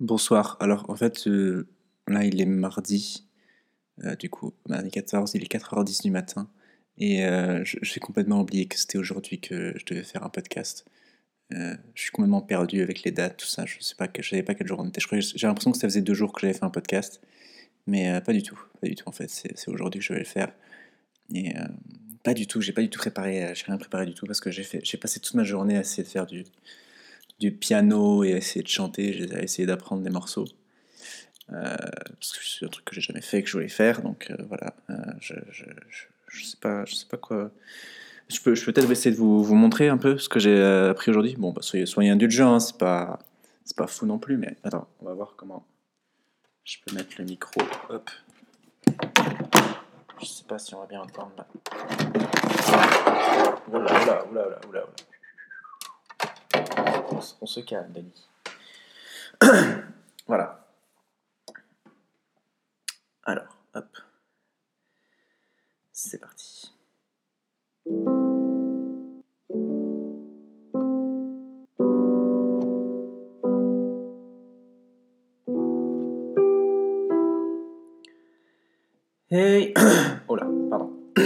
Bonsoir. Alors, en fait, euh, là, il est mardi. Euh, du coup, mardi 14, il est 4h10 du matin. Et euh, j'ai complètement oublié que c'était aujourd'hui que je devais faire un podcast. Je suis complètement perdu avec les dates, tout ça. Je sais pas, je savais pas quel jour on était. J'ai l'impression que ça faisait deux jours que j'avais fait un podcast. Mais pas du tout. Pas du tout, en fait. C'est aujourd'hui que je vais le faire. Et pas du tout. J'ai pas du tout préparé. J'ai rien préparé du tout parce que j'ai passé toute ma journée à essayer de faire du, du piano et essayer de chanter. J'ai essayé d'apprendre des morceaux. Euh, parce que c'est un truc que j'ai jamais fait, que je voulais faire. Donc euh, voilà, Euh, je, je, je, sais pas, sais pas quoi. Je peux, je peux peut-être essayer de vous, vous montrer un peu ce que j'ai appris aujourd'hui. Bon, bah, soyez, soyez indulgents, hein, c'est pas, c'est pas fou non plus, mais attends, on va voir comment je peux mettre le micro. Hop. Je sais pas si on va bien entendre là. Oula, oula, oula, oula, oula. On, se calme, Dani. voilà. Alors, hop. C'est parti. Hey Oh là, pardon.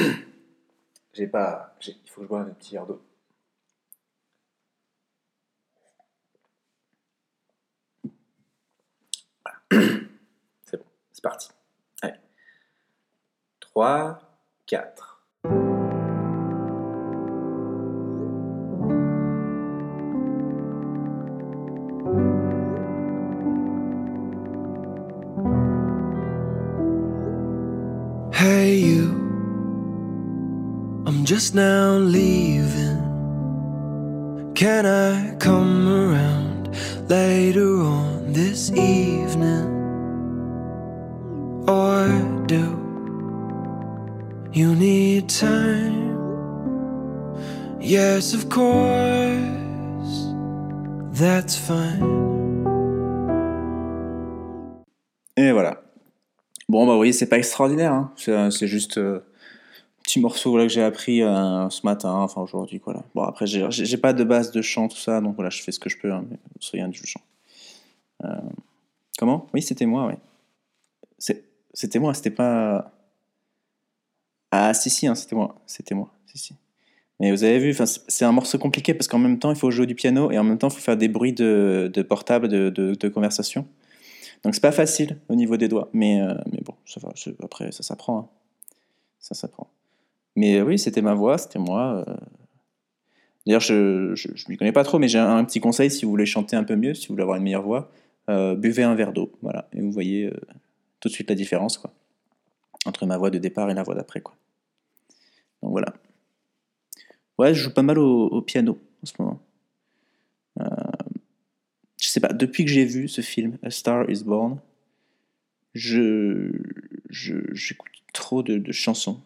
J'ai pas... Il faut que je boive un petit verre d'eau. C'est bon, c'est parti. Allez. 3, 4. Hey, you. I'm just now leaving. Can I come around later on this evening? Or do you need time? Yes, of course. That's fine. Et voilà. Bon, bah, vous voyez, c'est pas extraordinaire. Hein. C'est euh, c'est juste euh, petit morceau voilà, que j'ai appris euh, ce matin, enfin aujourd'hui. Voilà. Bon, après, j'ai pas de base de chant, tout ça, donc voilà, je fais ce que je peux, hein, mais soyez indulgents. Comment? Oui, c'était moi. C'est- C'était moi, c'était pas. Ah, si, si, hein, c'était moi. C'était moi, si, si. Mais vous avez vu, c'est un morceau compliqué parce qu'en même temps, il faut jouer du piano et en même temps, il faut faire des bruits de, portable, de, conversation. Donc c'est pas facile au niveau des doigts, mais, euh, mais bon, ça va, après ça s'apprend. hein. Ça s'apprend. Mais oui, c'était ma voix, c'était moi. euh. D'ailleurs, je je m'y connais pas trop, mais j'ai un, un petit conseil si vous voulez chanter un peu mieux, si vous voulez avoir une meilleure voix, euh, buvez un verre d'eau, voilà, et vous voyez euh, tout de suite la différence, quoi, entre ma voix de départ et la voix d'après, quoi. Donc voilà. Ouais, je joue pas mal au, piano en ce moment. Euh, je sais pas, depuis que j'ai vu ce film, A Star is Born, je j'écoute trop de, de chansons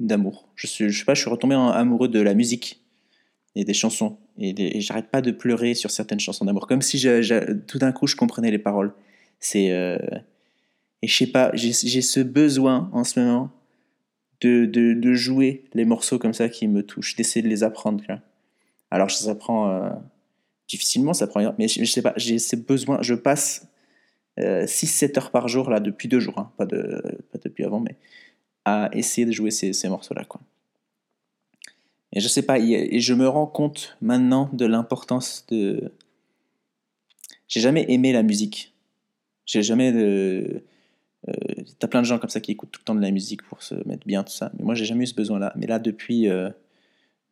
d'amour. Je suis, je sais pas, je suis retombé amoureux de la musique et des chansons et, j'arrête pas de pleurer sur certaines chansons d'amour, comme si je- je- tout d'un coup je comprenais les paroles. C'est euh, et je sais pas, j'ai ce besoin en ce moment de, de, jouer les morceaux comme ça qui me touchent, d'essayer de les apprendre. Alors ça s'apprend euh, difficilement, ça prend, mais je, je sais pas, j'ai ce besoin, je passe 6-7 heures par jour là depuis deux jours, hein, pas, de, pas depuis avant, mais à essayer de jouer ces, ces morceaux-là. quoi. Et je sais pas, et je me rends compte maintenant de l'importance de. J'ai jamais aimé la musique. J'ai jamais euh, T'as plein de gens comme ça qui écoutent tout le temps de la musique pour se mettre bien, tout ça. Mais moi, j'ai jamais eu ce besoin-là. Mais là, depuis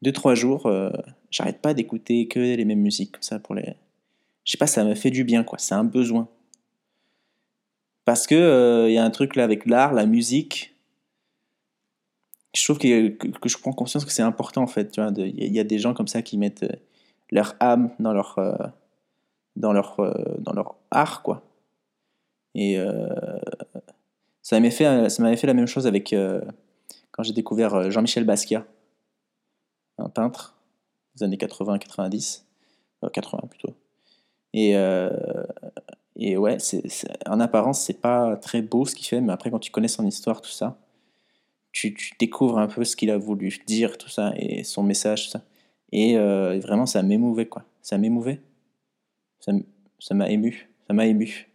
2-3 jours, euh, j'arrête pas d'écouter que les mêmes musiques comme ça pour les. Je sais pas, ça me fait du bien, quoi. C'est un besoin. Parce que il y a un truc là avec l'art, la musique. Je trouve que, je prends conscience que c'est important en fait. Il y, a des gens comme ça qui mettent euh, leur âme dans leur, euh, dans leur, euh, dans leur art, quoi. Et ça m'avait fait, fait la même chose avec quand j'ai découvert Jean-Michel Basquiat, un peintre des années 80-90, 80 plutôt. Et, et ouais, en apparence, c'est pas très beau ce qu'il fait, mais après, quand tu connais son histoire, tout ça, tu, découvres un peu ce qu'il a voulu dire, tout ça, et son message, tout ça. Et, euh, vraiment, ça m'émouvait, quoi. Ça m'émouvait. Ça, m'a ému. Ça m'a ému.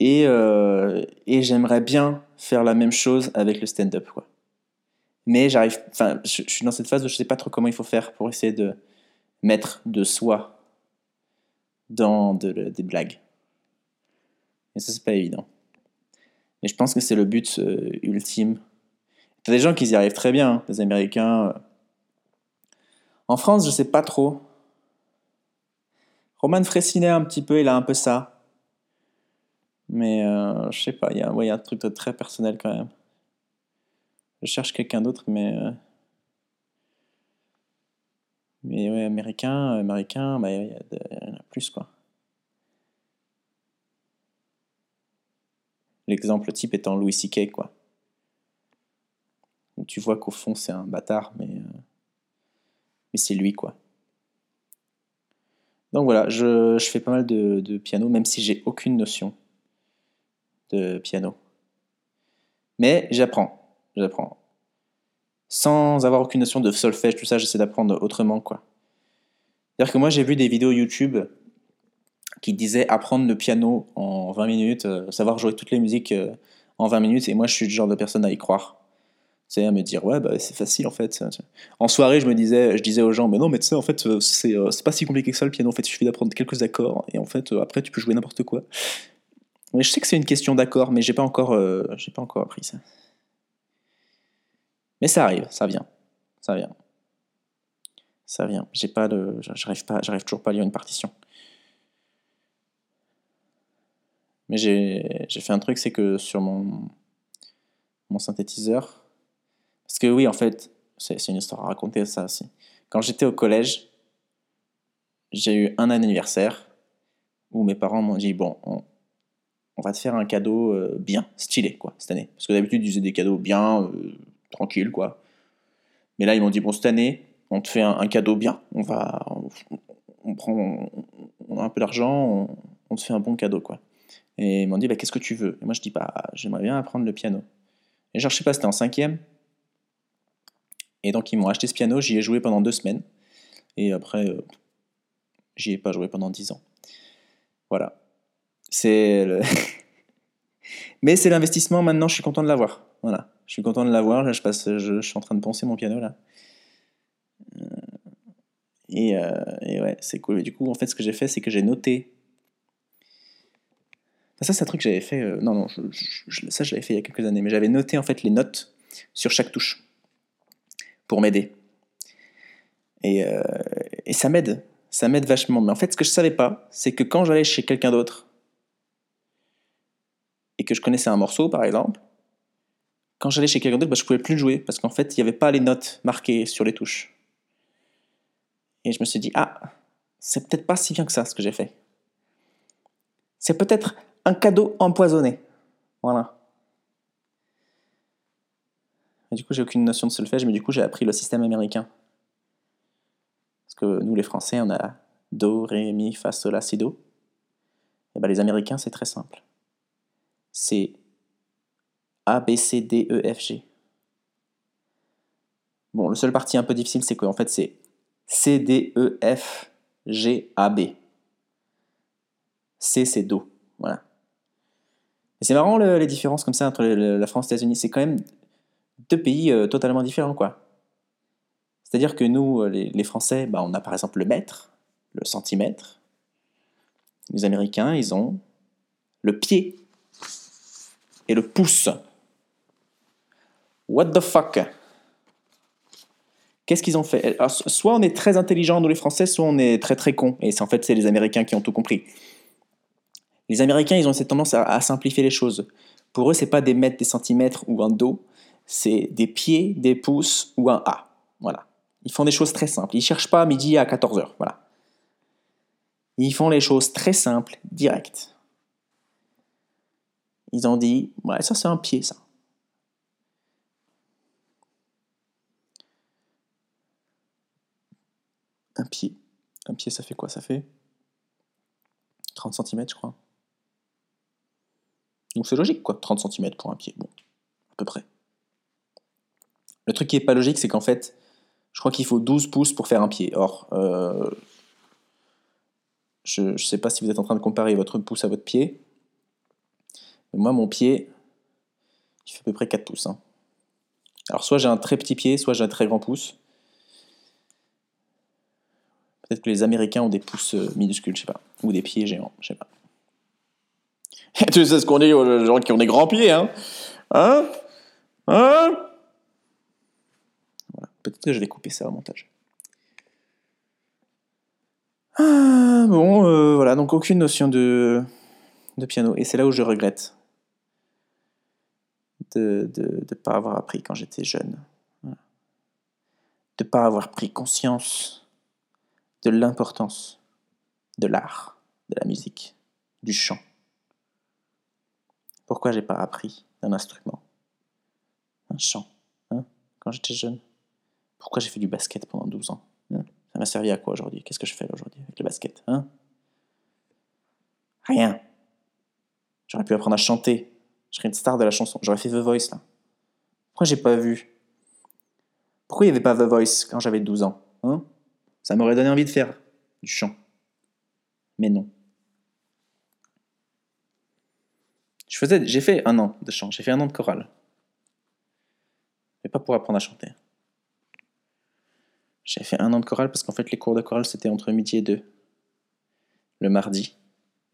Et, euh, et j'aimerais bien faire la même chose avec le stand-up, quoi. Mais j'arrive, enfin, je, suis dans cette phase où je sais pas trop comment il faut faire pour essayer de mettre de soi dans de- des blagues. Et ça, c'est pas évident. Mais je pense que c'est le but euh, ultime. T'as des gens qui y arrivent très bien, hein, des Américains. euh. En France, je sais pas trop. Roman Fressinet, un petit peu, il a un peu ça. Mais euh, je sais pas, il y, a- un truc très personnel quand même. Je cherche quelqu'un d'autre, mais. euh, Mais ouais, américain, américain, bah, il y en a plus quoi. L'exemple type étant Louis C.K. quoi. Tu vois qu'au fond c'est un bâtard, mais, euh, mais c'est lui quoi. Donc voilà, je, fais pas mal de, de piano, même si j'ai aucune notion de piano. Mais j'apprends, j'apprends. Sans avoir aucune notion de solfège, tout ça, j'essaie d'apprendre autrement quoi. C'est-à-dire que moi j'ai vu des vidéos YouTube qui disaient apprendre le piano en 20 minutes, euh, savoir jouer toutes les musiques euh, en 20 minutes, et moi je suis le genre de personne à y croire. C'est à me dire, ouais, bah, c'est facile en fait. En soirée, je me disais, je disais aux gens, mais non, mais tu sais, en fait, euh, c'est pas si compliqué que ça le piano, en fait, il suffit d'apprendre quelques accords, et en fait, après, tu peux jouer n'importe quoi. Mais je sais que c'est une question d'accords, mais j'ai pas, encore, pas encore appris ça. Mais ça arrive, ça vient. Ça vient. Ça vient. J'ai pas, j'arrive toujours pas à lire une partition. Mais j'ai fait un truc, c'est que sur mon, synthétiseur. Parce que oui, en fait, c'est une histoire à raconter ça aussi. Quand j'étais au collège, j'ai eu un anniversaire où mes parents m'ont dit Bon, on, va te faire un cadeau euh, bien, stylé, quoi, cette année. Parce que d'habitude, ils faisaient des cadeaux bien, euh, tranquilles, quoi. Mais là, ils m'ont dit Bon, cette année, on te fait un, cadeau bien. On va. On, prend. On, a un peu d'argent, on te fait un bon cadeau, quoi. Et ils m'ont dit, bah, qu'est-ce que tu veux? Et moi, je dis, bah, j'aimerais bien apprendre le piano. Et genre, je sais pas, c'était en cinquième. Et donc, ils m'ont acheté ce piano, j'y ai joué pendant deux semaines. Et après, euh, j'y ai pas joué pendant dix ans. Voilà. C'est. Mais c'est l'investissement, maintenant, je suis content de l'avoir. Voilà. Je suis content de l'avoir, je, passe, je, suis en train de penser mon piano, là. Euh, Et, euh, et ouais, c'est cool. Et du coup, en fait, ce que j'ai fait, c'est que j'ai noté ça, c'est un truc que j'avais fait. euh, non, non, ça, je l'avais fait il y a quelques années. Mais j'avais noté en fait les notes sur chaque touche pour m'aider. Et, euh, et ça m'aide. Ça m'aide vachement. Mais en fait, ce que je savais pas, c'est que quand j'allais chez quelqu'un d'autre et que je connaissais un morceau, par exemple, quand j'allais chez quelqu'un d'autre, bah, je pouvais plus le jouer parce qu'en fait, il n'y avait pas les notes marquées sur les touches. Et je me suis dit, ah, c'est peut-être pas si bien que ça ce que j'ai fait. C'est peut-être un cadeau empoisonné. Voilà. Du coup, j'ai aucune notion de solfège, mais du coup, j'ai appris le système américain. Parce que nous, les Français, on a Do, Ré, Mi, Fa, Sol, La, Si, Do. Et ben, les Américains, c'est très simple. C'est A, B, C, D, E, F, G. Bon, le seul parti un peu difficile, c'est qu'en fait, c'est C, D, E, F, G, A, B. C, c'est Do. Voilà. Et c'est marrant le- les différences comme ça entre la France et les États-Unis. C'est quand même deux pays euh, totalement différents, quoi. C'est-à-dire que nous, euh, les, Français, bah, on a par exemple le mètre, le centimètre. Les Américains, ils ont le pied et le pouce. What the fuck? Qu'est-ce qu'ils ont fait? Soit on est très intelligent, nous les Français, soit on est très très con. Et c'est en fait, c'est les Américains qui ont tout compris. Les Américains, ils ont cette tendance à, simplifier les choses. Pour eux, c'est pas des mètres, des centimètres ou un do, c'est des pieds, des pouces ou un A. Voilà. Ils font des choses très simples. Ils cherchent pas à midi à 14h. Voilà. Ils font les choses très simples, directes. Ils ont dit, ouais, ça c'est un pied, ça. Un pied. Un pied, ça fait quoi? Ça fait 30 cm, je crois. Donc c'est logique, quoi. 30 cm pour un pied. Bon, à peu près. Le truc qui est pas logique, c'est qu'en fait, je crois qu'il faut 12 pouces pour faire un pied. Or, euh, Je ne sais pas si vous êtes en train de comparer votre pouce à votre pied. Mais moi, mon pied, il fait à peu près 4 pouces. hein. Alors, soit j'ai un très petit pied, soit j'ai un très grand pouce. Peut-être que les Américains ont des pouces euh, minuscules, je sais pas. Ou des pieds géants, je sais pas. tu sais ce qu'on dit aux gens qui ont des grands pieds, hein Hein? Hein? Peut-être que je vais couper ça au montage. Ah, bon, euh, voilà, donc aucune notion de, de piano. Et c'est là où je regrette de ne pas avoir appris quand j'étais jeune. De ne pas avoir pris conscience de l'importance de l'art, de la musique, du chant. Pourquoi j'ai pas appris un instrument, un chant, hein, quand j'étais jeune? Pourquoi j'ai fait du basket pendant 12 ans? Hein Ça m'a servi à quoi aujourd'hui? Qu'est-ce que je fais aujourd'hui avec le basket hein? Rien. J'aurais pu apprendre à chanter. Je serais une star de la chanson. J'aurais fait The Voice là. Pourquoi j'ai pas vu? Pourquoi il n'y avait pas The Voice quand j'avais 12 ans hein? Ça m'aurait donné envie de faire du chant. Mais non. Je faisais, j'ai fait un an de chant, j'ai fait un an de chorale. Mais pas pour apprendre à chanter. J'ai fait un an de chorale parce qu'en fait les cours de chorale c'était entre midi et deux. Le mardi.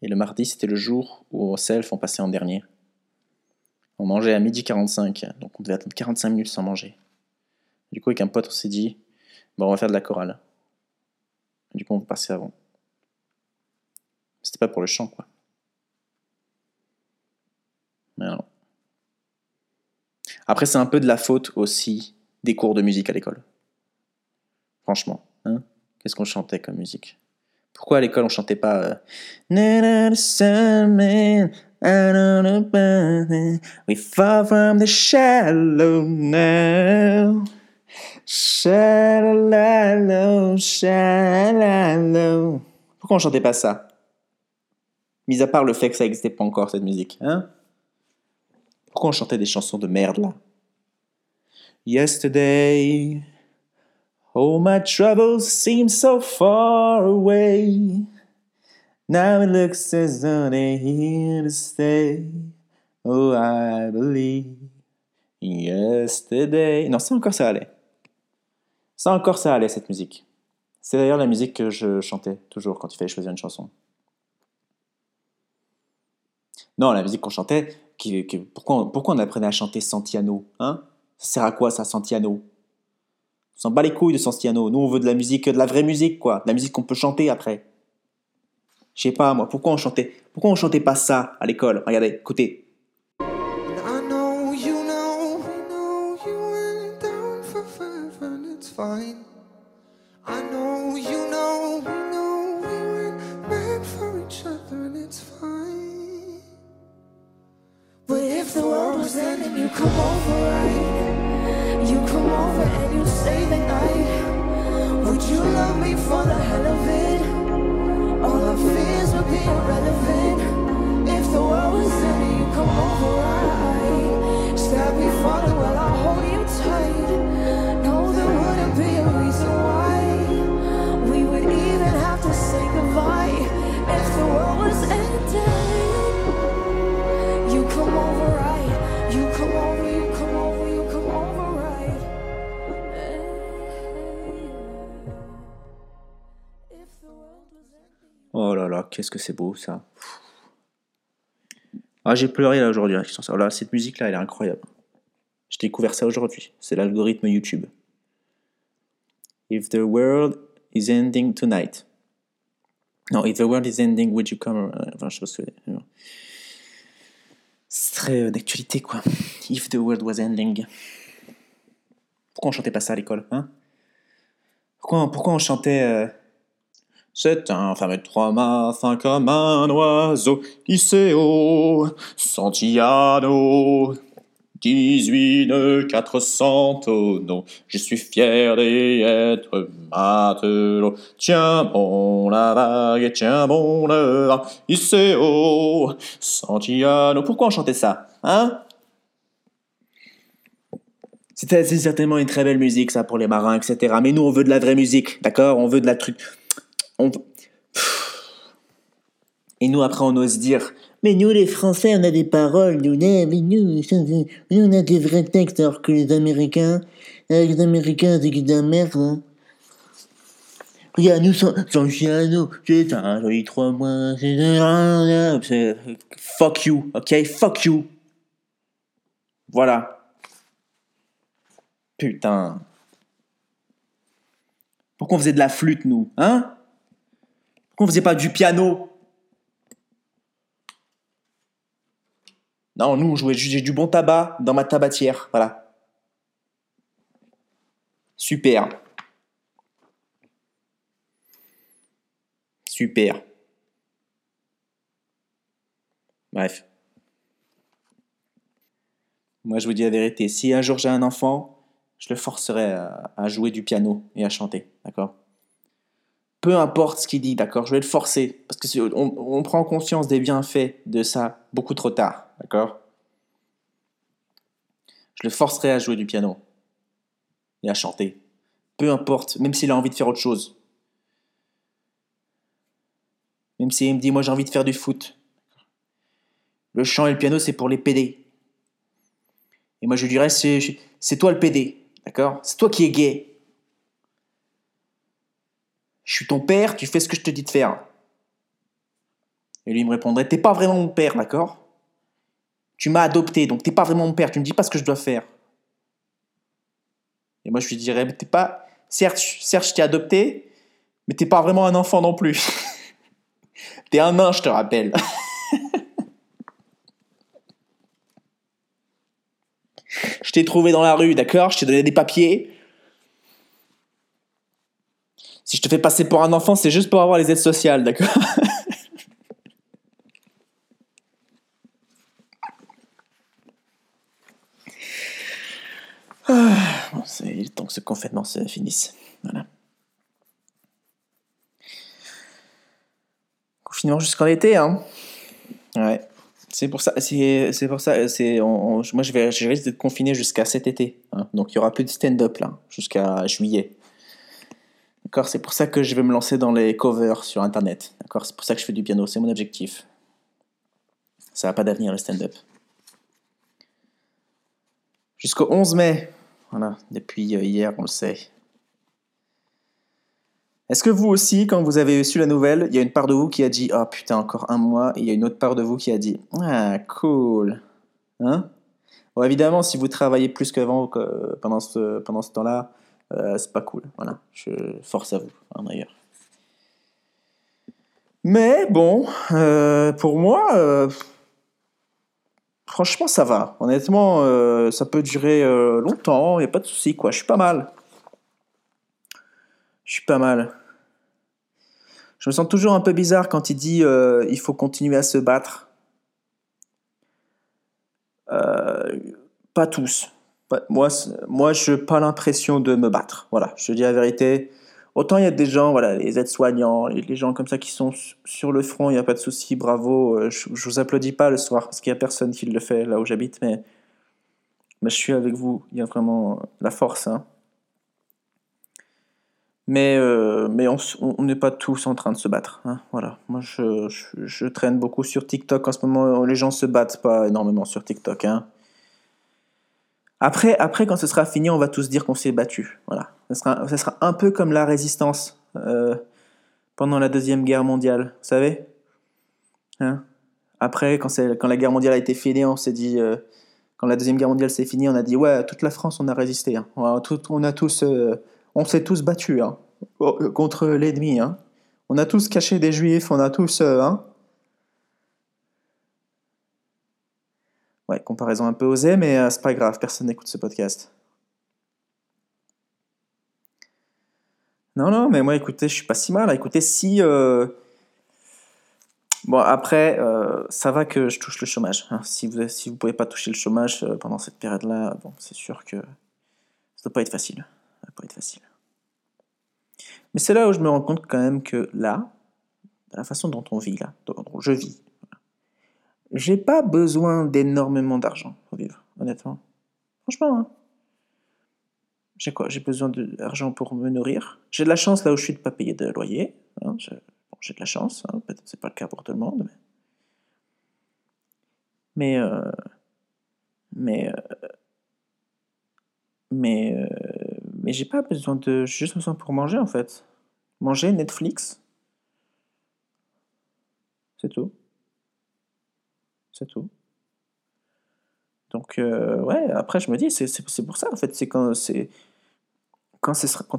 Et le mardi c'était le jour où au self on passait en dernier. On mangeait à midi 45, donc on devait attendre 45 minutes sans manger. Du coup avec un pote on s'est dit, bon on va faire de la chorale. Du coup on passait avant. C'était pas pour le chant quoi. Mais non. Après, c'est un peu de la faute aussi des cours de musique à l'école. Franchement, hein. Qu'est-ce qu'on chantait comme musique? Pourquoi à l'école on chantait pas. Pourquoi on chantait pas ça? Mis à part le fait que ça n'existait pas encore cette musique, hein? Pourquoi on chantait des chansons de merde là? Yesterday, all my troubles seem so far away. Now it looks as though they're here to stay. Oh, I believe. Yesterday. Non, ça encore ça allait. Ça encore ça allait cette musique. C'est d'ailleurs la musique que je chantais toujours quand il fallait choisir une chanson. Non, la musique qu'on chantait, pourquoi on apprenait à chanter Santiano hein? Ça sert à quoi ça, Santiano? On s'en bat les couilles de Santiano. Nous, on veut de la musique, de la vraie musique, quoi. De la musique qu'on peut chanter après. Je sais pas, moi, pourquoi on chantait Pourquoi on chantait pas ça à l'école? Regardez, écoutez. Come over, right? You come over and you say the night. Would you love me for the hell of it? All our fears would be irrelevant. If the world was ending, you come over, right? Stab me falling while I hold you tight. No, there wouldn't be a reason why we would even have to say goodbye. If the world was ending, qu'est-ce que c'est beau ça. Ah, j'ai pleuré là aujourd'hui. cette musique là, elle est incroyable. J'ai découvert ça aujourd'hui. C'est l'algorithme YouTube. If the world is ending tonight. Non, if the world is ending, would you come? euh, Enfin, je ce que. C'est très euh, d'actualité quoi. If the world was ending. Pourquoi on chantait pas ça à l'école, hein? Pourquoi, pourquoi on chantait. euh, c'est un fameux trois mâts fin comme un oiseau, Iseo, Santiano, 18 nœuds, 400 tonneaux. Je suis fier d'y être matelot. Tiens bon la vague, tiens bon le vent, Iseo, Santiano. Pourquoi on chantait ça, hein? C'était certainement une très belle musique, ça, pour les marins, etc. Mais nous, on veut de la vraie musique, d'accord? On veut de la truc. Et nous, après, on ose dire Mais nous, les Français, on a des paroles, nous, nous, nous, on a des vrais textes, alors que les Américains, euh, les Américains, c'est de la merde. hein. Regarde, nous, sans, sans piano, c'est un joli trois mois, c'est- Fuck you, ok? Fuck you. Voilà. Putain. Pourquoi on faisait de la flûte, nous Hein? Pourquoi on faisait pas du piano Non, nous, on jouait, du bon tabac dans ma tabatière. Voilà. Super. Super. Bref. Moi, je vous dis la vérité. Si un jour j'ai un enfant, je le forcerai à jouer du piano et à chanter. D'accord? Peu importe ce qu'il dit, d'accord? Je vais le forcer. Parce que on, prend conscience des bienfaits de ça beaucoup trop tard. D'accord? Je le forcerai à jouer du piano et à chanter. Peu importe, même s'il a envie de faire autre chose. Même s'il me dit, moi j'ai envie de faire du foot. Le chant et le piano, c'est pour les PD. Et moi je lui dirais, c'est toi le PD, d'accord? C'est toi qui es gay. Je suis ton père, tu fais ce que je te dis de faire. Et lui me répondrait, t'es pas vraiment mon père, d'accord? Tu m'as adopté, donc t'es pas vraiment mon père, tu me dis pas ce que je dois faire. Et moi je lui dirais, mais t'es pas... Certes, certes je t'ai adopté, mais t'es pas vraiment un enfant non plus. T'es un nain, je te rappelle. je t'ai trouvé dans la rue, d'accord? Je t'ai donné des papiers. Si je te fais passer pour un enfant, c'est juste pour avoir les aides sociales, d'accord Ah, bon, c'est il est temps que ce confinement se finisse. Voilà. Confinement jusqu'en été, hein. Ouais. C'est pour ça, c'est pour ça, c'est moi je vais, je risque d'être confiné jusqu'à cet été, hein. donc il y aura plus de stand-up là, jusqu'à juillet. D'accord, c'est pour ça que je vais me lancer dans les covers sur internet. D'accord, c'est pour ça que je fais du piano, c'est mon objectif. Ça n'a pas d'avenir le stand-up. Jusqu'au 11 mai, voilà, depuis euh, hier, on le sait. Est-ce que vous aussi, quand vous avez su la nouvelle, il y a une part de vous qui a dit Oh putain, encore un mois, et il y a une autre part de vous qui a dit Ah, cool. Hein? Bon, évidemment, si vous travaillez plus qu'avant ce, pendant ce temps-là, euh, c'est pas cool. Voilà, je force à vous, hein, d'ailleurs. Mais bon, euh, pour moi, euh, franchement, ça va. Honnêtement, ça peut durer longtemps, il n'y a pas de souci, quoi. Je suis pas mal. Je suis pas mal. Je me sens toujours un peu bizarre quand il dit il faut continuer à se battre. Pas tous. Moi, moi, je n'ai pas l'impression de me battre. Voilà, je dis la vérité. Autant il y a des gens, voilà, les aides-soignants, les, gens comme ça qui sont su- sur le front, il n'y a pas de souci, bravo. euh, je, je vous applaudis pas le soir parce qu'il n'y a personne qui le fait là où j'habite, mais, mais je suis avec vous. Il y a vraiment la force. Hein. Mais, euh, mais on n'est pas tous en train de se battre. hein, Voilà. Moi, je, je, traîne beaucoup sur TikTok en ce moment. Les gens se battent pas énormément sur TikTok. Hein. Après, après, quand ce sera fini, on va tous dire qu'on s'est battu. Voilà. Ce sera, ce sera un peu comme la résistance euh, pendant la Deuxième Guerre mondiale. Vous savez? Hein? Après, quand, quand la guerre mondiale a été finie, on s'est dit. euh, quand la Deuxième Guerre mondiale s'est finie, on a dit Ouais, toute la France, on a résisté. hein. On, a tous. euh, on s'est tous battus hein, contre l'ennemi. On a tous caché des juifs, on a tous. Ouais, comparaison un peu osée, mais euh, c'est pas grave, personne n'écoute ce podcast. Non, non, mais moi, écoutez, je suis pas si mal. Écoutez, si. euh, Bon, après, euh, ça va que je touche le chômage. hein. Si vous si vous pouvez pas toucher le chômage euh, pendant cette période-là, bon, c'est sûr que ça doit pas être facile. Ça doit pas être facile. Mais c'est là où je me rends compte quand même que là, la façon dont on vit là, dont je vis, j'ai pas besoin d'énormément d'argent pour vivre, honnêtement. Franchement, hein. J'ai quoi? J'ai besoin d'argent pour me nourrir. J'ai de la chance là où je suis de pas payer de loyer. hein. J'ai de la chance, hein, peut-être c'est pas le cas pour tout le monde. Mais. Mais. euh, mais. euh, mais. euh, mais j'ai pas besoin de. J'ai juste besoin pour manger en fait. Manger, Netflix. C'est tout. C'est tout. Donc, euh, ouais, après, je me dis, c'est pour ça, en fait, c'est quand. Quand,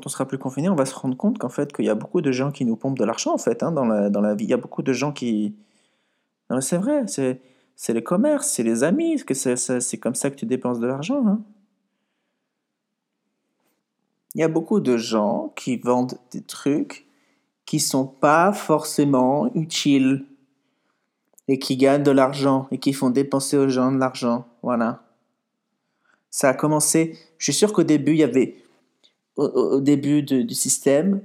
on sera plus confiné, on va se rendre compte qu'en fait, qu'il y a beaucoup de gens qui nous pompent de l'argent, en fait, hein, dans la, dans la vie. Il y a beaucoup de gens qui. Non, mais c'est vrai, c'est c'est le commerce, c'est les amis, que c'est comme ça que tu dépenses de l'argent. hein. Il y a beaucoup de gens qui vendent des trucs qui sont pas forcément utiles et qui gagnent de l'argent et qui font dépenser aux gens de l'argent. Voilà. Ça a commencé. Je suis sûr qu'au début, il y avait. Au, début du système,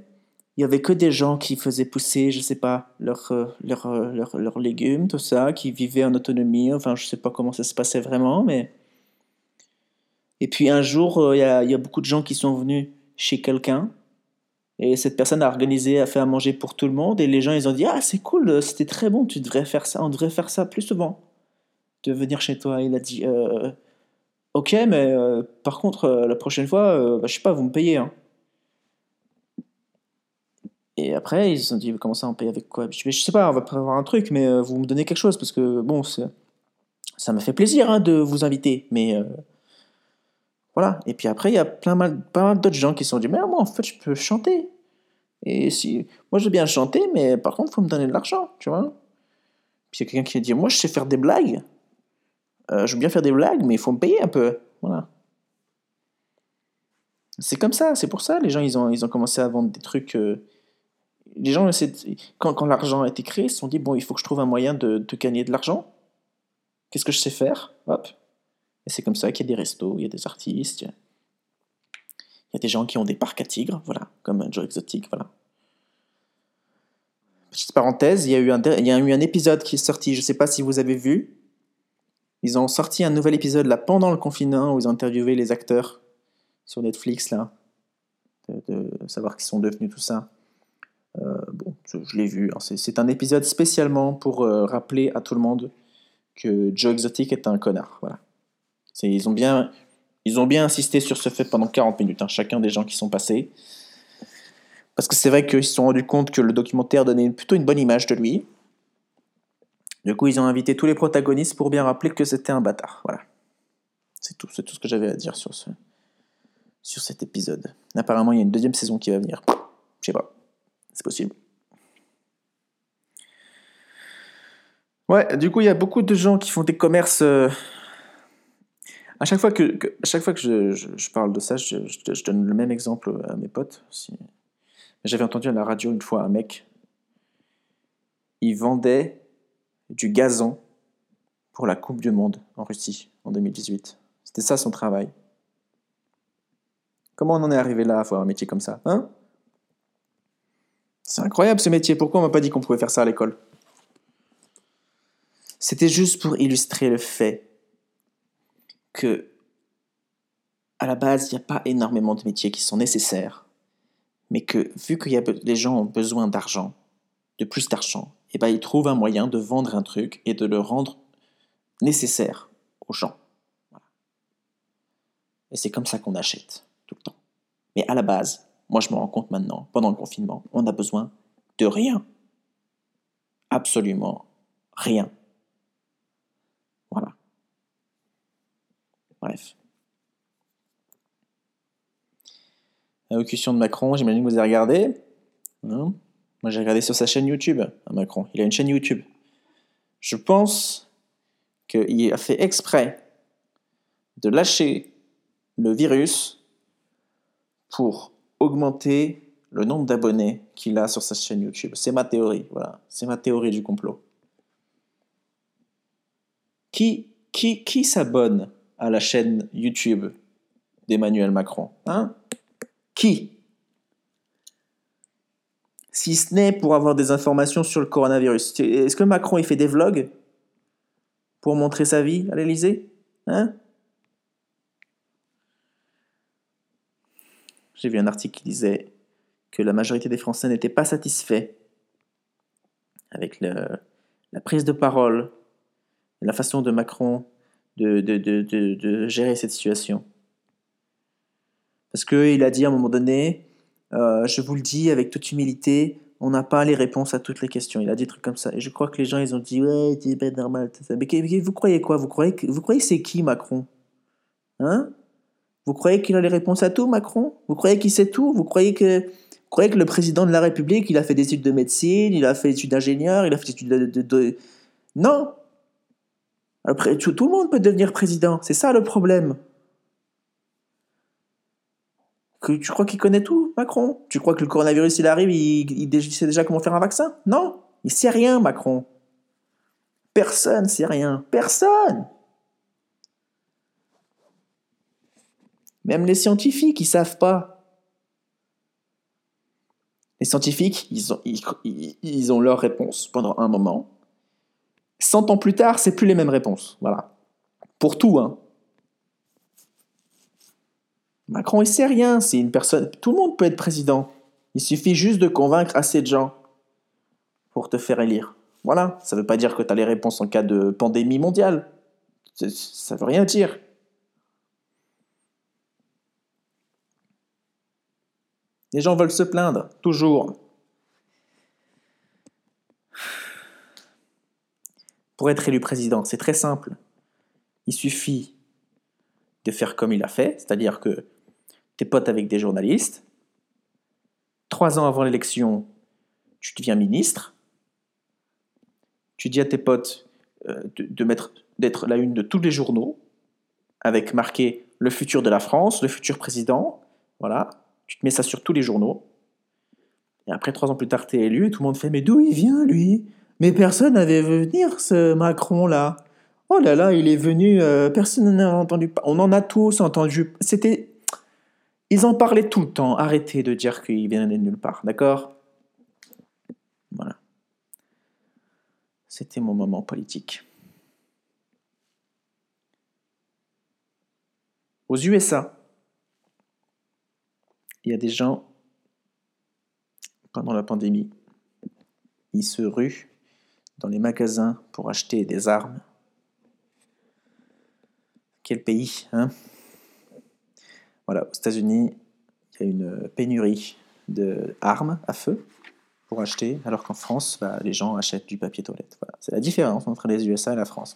il y avait que des gens qui faisaient pousser, je sais pas, leurs euh, leurs, euh, légumes, tout ça, qui vivaient en autonomie. Enfin, je sais pas comment ça se passait vraiment, mais. Et puis un jour, euh, il y a beaucoup de gens qui sont venus chez quelqu'un. Et cette personne a organisé, a fait à manger pour tout le monde. Et les gens, ils ont dit Ah, c'est cool, euh, c'était très bon, tu devrais faire ça, on devrait faire ça plus souvent. De venir chez toi. Il a dit Euh, Ok, mais euh, par contre, la prochaine fois, bah, je sais pas, vous me payez. hein. Et après, ils se sont dit Comment ça, on paye avec quoi? Je sais pas, on va prévoir un truc, mais vous me donnez quelque chose. Parce que, bon, ça me fait plaisir hein, de vous inviter. Mais. Voilà. Et puis après, il y a plein mal, pas mal d'autres gens qui se sont dit, mais moi, en fait, je peux chanter. Et si, moi, je bien chanter, mais par contre, il faut me donner de l'argent, tu vois. Puis il y a quelqu'un qui a dit, moi, je sais faire des blagues. Euh, je veux bien faire des blagues, mais il faut me payer un peu. Voilà. C'est comme ça, c'est pour ça, les gens, ils ont, ils ont commencé à vendre des trucs. euh, Les gens, quand, quand l'argent a été créé, ils se sont dit, bon, il faut que je trouve un moyen de, de gagner de l'argent. Qu'est-ce que je sais faire? Hop, et c'est comme ça qu'il y a des restos, il y a des artistes, il y a, des gens qui ont des parcs à tigres, voilà, comme Joe Exotic, voilà. Petite parenthèse, il y, a eu un, épisode qui est sorti, je ne sais pas si vous avez vu. Ils ont sorti un nouvel épisode là pendant le confinement où ils ont interviewé les acteurs sur Netflix là, de, savoir qui sont devenus tout ça. Euh, bon, je, l'ai vu. hein, C'est c'est un épisode spécialement pour euh, rappeler à tout le monde que Joe Exotic est un connard. Voilà. Ils ont, bien, ils ont bien insisté sur ce fait pendant 40 minutes, hein, chacun des gens qui sont passés. Parce que c'est vrai qu'ils se sont rendus compte que le documentaire donnait plutôt une bonne image de lui. Du coup, ils ont invité tous les protagonistes pour bien rappeler que c'était un bâtard. Voilà. C'est tout, c'est tout ce que j'avais à dire sur, ce, sur cet épisode. Apparemment, il y a une deuxième saison qui va venir. Je sais pas. C'est possible. Ouais, du coup, il y a beaucoup de gens qui font des commerces. euh, À chaque fois que, je, parle de ça, je, donne le même exemple à mes potes. J'avais entendu à la radio une fois un mec. Il vendait du gazon pour la Coupe du Monde en Russie en 2018. C'était ça son travail. Comment on en est arrivé là à avoir un métier comme ça hein? C'est incroyable ce métier. Pourquoi on m'a pas dit qu'on pouvait faire ça à l'école? C'était juste pour illustrer le fait que, à la base, il n'y a pas énormément de métiers qui sont nécessaires, mais que vu que y a les gens ont besoin d'argent, de plus d'argent, et ben ils trouvent un moyen de vendre un truc et de le rendre nécessaire aux gens. Et c'est comme ça qu'on achète tout le temps. Mais à la base, moi je me rends compte maintenant, pendant le confinement, on a besoin de rien. Absolument rien. Voilà. Bref. Allocution de Macron, j'imagine que vous avez regardé. Hein Moi j'ai regardé sur sa chaîne YouTube, à Macron. Il a une chaîne YouTube. Je pense qu'il a fait exprès de lâcher le virus pour augmenter le nombre d'abonnés qu'il a sur sa chaîne YouTube. C'est ma théorie, voilà. C'est ma théorie du complot. Qui, qui, qui s'abonne? À la chaîne YouTube d'Emmanuel Macron. Hein? Qui? Si ce n'est pour avoir des informations sur le coronavirus. Est-ce que Macron il fait des vlogs? Pour montrer sa vie à l'Elysée Hein? J'ai vu un article qui disait que la majorité des Français n'étaient pas satisfaits avec la prise de parole, et la façon de Macron de, de, de, de, gérer cette situation. Parce qu'il a dit à un moment donné, euh, je vous le dis avec toute humilité, on n'a pas les réponses à toutes les questions. Il a dit des trucs comme ça. Et je crois que les gens, ils ont dit, ouais, c'est pas normal. Mais vous croyez quoi? Vous croyez que, vous croyez c'est qui Macron? Hein? Vous croyez qu'il a les réponses à tout, Macron? Vous croyez qu'il sait tout? Vous croyez que, croyez que le président de la République, il a fait des études de médecine, il a fait des études d'ingénieur, il a fait des études de... de- de- Non Après, tout, le monde peut devenir président. C'est ça le problème. Tu crois qu'il connaît tout, Macron? Tu crois que le coronavirus, il arrive, il, sait déjà comment faire un vaccin? Non Il sait rien, Macron. Personne sait rien. Personne Même les scientifiques, ils savent pas. Les scientifiques, ils ont, ils ont leur réponse pendant un moment. 100 ans plus tard, c'est plus les mêmes réponses. Voilà. Pour tout, hein. Macron, il sait rien. C'est une personne. Tout le monde peut être président. Il suffit juste de convaincre assez de gens pour te faire élire. Voilà. Ça veut pas dire que tu as les réponses en cas de pandémie mondiale. Ça veut rien dire. Les gens veulent se plaindre, toujours. Pour être élu président, c'est très simple. Il suffit de faire comme il a fait, c'est-à-dire que t'es potes avec des journalistes. Trois ans avant l'élection, tu deviens ministre. Tu dis à tes potes euh, de, d'être la une de tous les journaux, avec marqué le futur de la France, le futur président. Voilà, tu te mets ça sur tous les journaux. Et après, trois ans plus tard, t'es élu et tout le monde fait Mais d'où il vient, lui? Mais personne n'avait vu venir ce Macron-là. Oh là là, il est venu, euh, personne n'en a entendu. On en a tous entendu. C'était. Ils en parlaient tout le temps. Arrêtez de dire qu'il vient de nulle part, d'accord? Voilà. C'était mon moment politique. Aux USA, il y a des gens, pendant la pandémie, ils se ruent dans les magasins pour acheter des armes. Quel pays, hein? Voilà, aux États-Unis, il y a une pénurie d'armes à feu pour acheter, alors qu'en France, bah, les gens achètent du papier toilette. C'est la différence entre les USA et la France.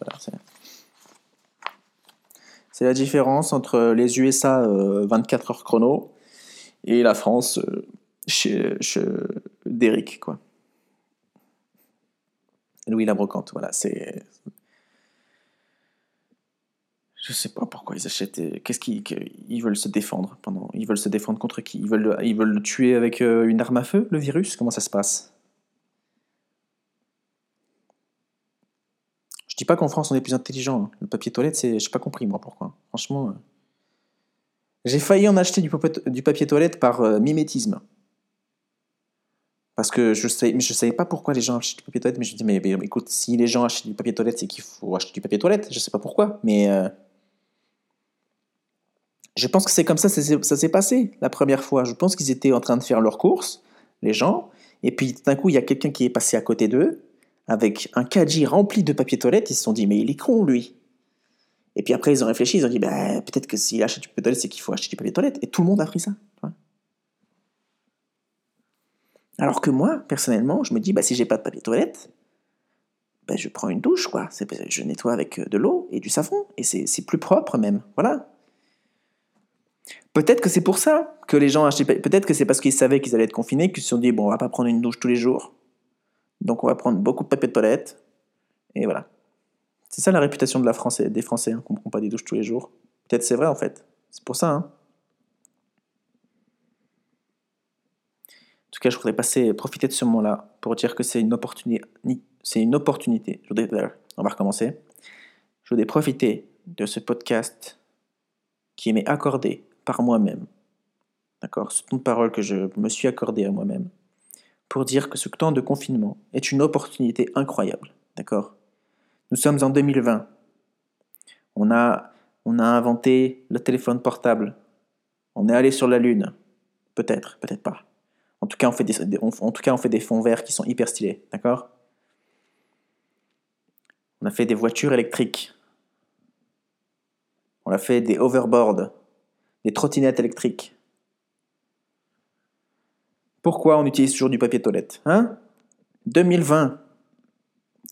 C'est... la différence entre les USA euh, 24 heures chrono et la France euh, chez, chez quoi. Louis Labrocante, voilà, c'est... Je sais pas pourquoi ils achètent. Qu'est-ce qu'ils ils veulent se défendre pendant Ils veulent se défendre contre qui? Ils veulent le tuer avec euh, une arme à feu, le virus? Comment ça se passe? Je dis pas qu'en France on est plus intelligent. hein. Le papier toilette, c'est, j'ai pas compris moi pourquoi. Franchement, euh, j'ai failli en acheter du papier, du papier toilette par euh, mimétisme. Parce que je sais, je savais pas pourquoi les gens achètent du papier toilette, mais je me dis mais, écoute, si les gens achètent du papier toilette, c'est qu'il faut acheter du papier toilette. Je sais pas pourquoi, mais euh, je pense que c'est comme ça, s'est- ça s'est passé la première fois. Je pense qu'ils étaient en train de faire leurs courses, les gens, et puis tout d'un coup, il y a quelqu'un qui est passé à côté d'eux avec un caddie rempli de papier toilette. Ils se sont dit, mais il est con, lui. Et puis après, ils ont réfléchi, ils ont dit, bah, peut-être que s'il achète du papier toilette, c'est qu'il faut acheter du papier toilette. Et tout le monde a pris ça. Alors que moi, personnellement, je me dis, bah, si j'ai pas de papier toilette, bah, je prends une douche, quoi. Je nettoie avec euh, de l'eau et du savon, et c'est plus propre même. Voilà. Peut-être que c'est pour ça que les gens achetaient. Peut-être que c'est parce qu'ils savaient qu'ils allaient être confinés qu'ils se sont dit bon, on va pas prendre une douche tous les jours. Donc on va prendre beaucoup de papier de toilette. Et voilà. C'est ça la réputation de la France des Français, hein, qu'on ne prend pas des douches tous les jours. Peut-être c'est vrai en fait. C'est pour ça. hein. Tout cas, je voudrais profiter de ce moment-là pour dire que c'est une opportunité. C'est une opportunité. Je voudrais, on va recommencer. Je voudrais profiter de ce podcast qui m'est accordé par moi-même. D'accord? Ce temps de parole que je me suis accordé à moi-même pour dire que ce temps de confinement est une opportunité incroyable. D'accord? Nous sommes en 2020. On a, on a inventé le téléphone portable. On est allé sur la Lune. Peut-être, peut-être pas. En tout cas, on fait des, fait des fonds verts qui sont hyper stylés. D'accord? On a fait des voitures électriques. On a fait des overboards, des trottinettes électriques. Pourquoi on utilise toujours du papier toilette Hein? 2020.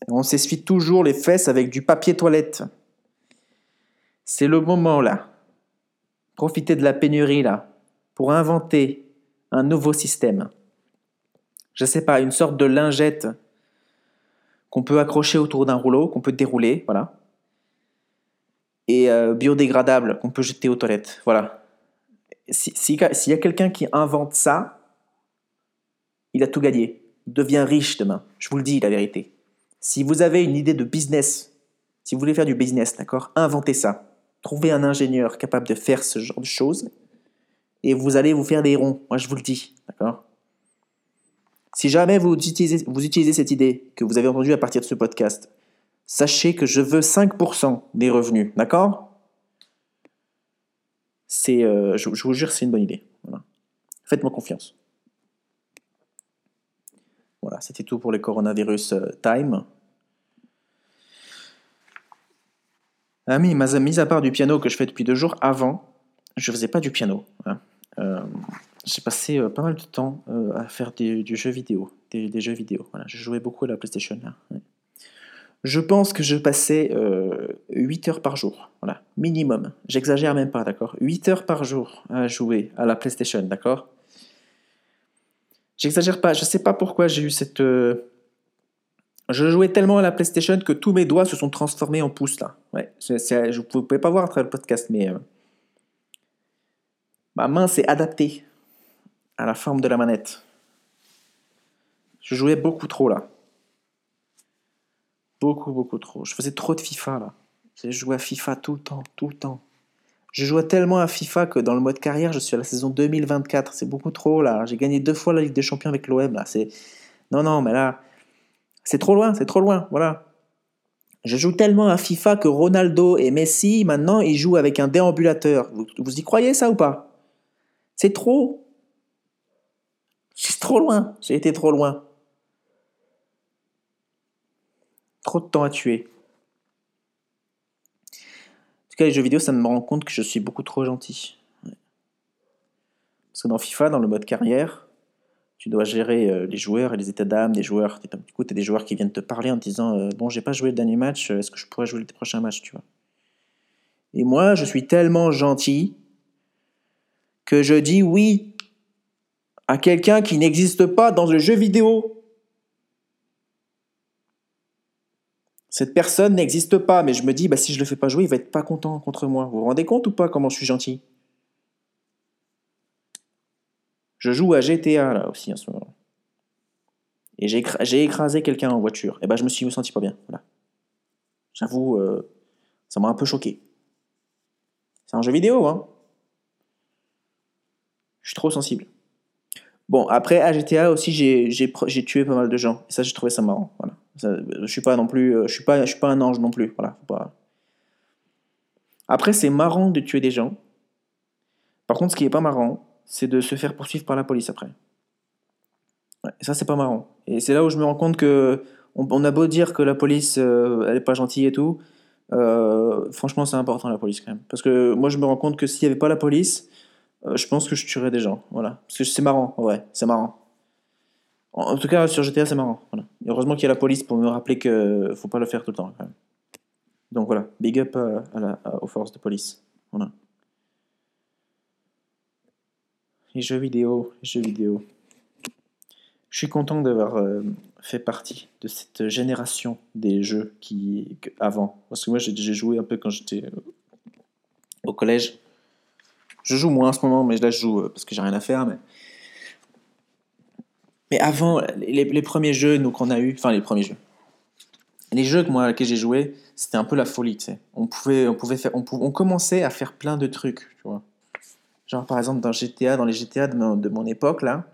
On s'essuie toujours les fesses avec du papier toilette. C'est le moment là. Profitez de la pénurie là pour inventer un nouveau système. Je sais pas, une sorte de lingette qu'on peut accrocher autour d'un rouleau, qu'on peut dérouler, voilà. Et euh, biodégradable qu'on peut jeter aux toilettes, voilà. S'il si, y a quelqu'un qui invente ça, il a tout gagné. Il devient riche demain. Je vous le dis la vérité. Si vous avez une idée de business, si vous voulez faire du business, d'accord, inventez ça. Trouvez un ingénieur capable de faire ce genre de choses et vous allez vous faire des ronds. Moi, je vous le dis, d'accord? Si jamais vous utilisez, vous utilisez cette idée que vous avez entendue à partir de ce podcast, sachez que je veux 5% des revenus, d'accord? C'est, euh, je, vous jure, c'est une bonne idée. Faites-moi confiance. Voilà, c'était tout pour les coronavirus euh, time. Ah, mis, à part du piano que je fais depuis deux jours, avant, je faisais pas du piano. Hein. Euh, j'ai passé euh, pas mal de temps euh, à faire des, du jeu vidéo, des, jeux vidéo. Voilà, je jouais beaucoup à la PlayStation. Je pense que je passais 8 heures par jour, voilà, minimum. J'exagère même pas, d'accord 8 heures par jour à jouer à la PlayStation, d'accord J'exagère pas, je sais pas pourquoi j'ai eu cette je jouais tellement à la PlayStation que tous mes doigts se sont transformés en pouces là. Ouais, je, vous pouvez pas voir à travers le podcast, mais euh, ma main s'est adaptée à la forme de la manette. Je jouais beaucoup trop là. Beaucoup, beaucoup trop. Je faisais trop de FIFA là. Je jouais à FIFA tout le temps, tout le temps. Je jouais tellement à FIFA que dans le mode carrière, je suis à la saison 2024. C'est beaucoup trop là. J'ai gagné deux fois la Ligue des Champions avec l'OM là. C'est non, non, mais là. C'est trop loin, c'est trop loin, voilà. Je joue tellement à FIFA que Ronaldo et Messi, maintenant, ils jouent avec un déambulateur. Vous, vous y croyez ça ou pas? C'est trop. C'est trop loin. J'ai été trop loin. Trop de temps à tuer. En tout cas, les jeux vidéo, ça me rend compte que je suis beaucoup trop gentil. Parce que dans FIFA, dans le mode carrière, tu dois gérer euh, les joueurs et les états d'âme des joueurs. Du coup, tu as des joueurs qui viennent te parler en te disant euh, Bon, j'ai pas joué le dernier match, est-ce que je pourrais jouer le prochain match? Tu vois Et moi, je suis tellement gentil que je dis oui à quelqu'un qui n'existe pas dans le jeu vidéo. Cette personne n'existe pas, mais je me dis bah, si je le fais pas jouer, il va être pas content contre moi. Vous vous rendez compte ou pas comment je suis gentil? Je joue à GTA là aussi en ce moment. Et j'ai, écrasé quelqu'un en voiture. Et ben je me suis senti pas bien. Voilà. J'avoue, euh, ça m'a un peu choqué. C'est un jeu vidéo, hein. Je suis trop sensible. Bon, après, à GTA aussi, j'ai, tué pas mal de gens. Et ça, j'ai trouvé ça marrant. Voilà. Ça, je suis pas non plus. Je suis pas, je suis pas un ange non plus. Voilà. Après, c'est marrant de tuer des gens. Par contre, ce qui est pas marrant, c'est de se faire poursuivre par la police après. Et ça, c'est pas marrant. Et c'est là où je me rends compte que on, a beau dire que la police, euh, elle est pas gentille et tout, euh, franchement, c'est important la police quand même. Parce que moi, je me rends compte que s'il y avait pas la police, euh, je pense que je tuerais des gens. Voilà. Parce que c'est marrant, ouais, c'est marrant. En, tout cas, sur GTA, c'est marrant. Heureusement qu'il y a la police pour me rappeler que faut pas le faire tout le temps quand même. Donc voilà, big up à, aux forces de police. Voilà. Les jeux vidéo, jeux vidéo. Je suis content d'avoir euh, fait partie de cette génération des jeux qui avant. Parce que moi, j'ai joué un peu quand j'étais euh, au collège. Je joue moins en ce moment, mais là, je joue euh, parce que j'ai rien à faire. Mais, mais avant, les, premiers jeux qu'on a eu, enfin les premiers jeux, les jeux que moi, que j'ai joué, c'était un peu la folie. Tu sais. On pouvait, on pouvait faire, on, pouvait, on commençait à faire plein de trucs, tu vois. Genre, par exemple, dans GTA, dans les GTA de mon, de mon époque, là,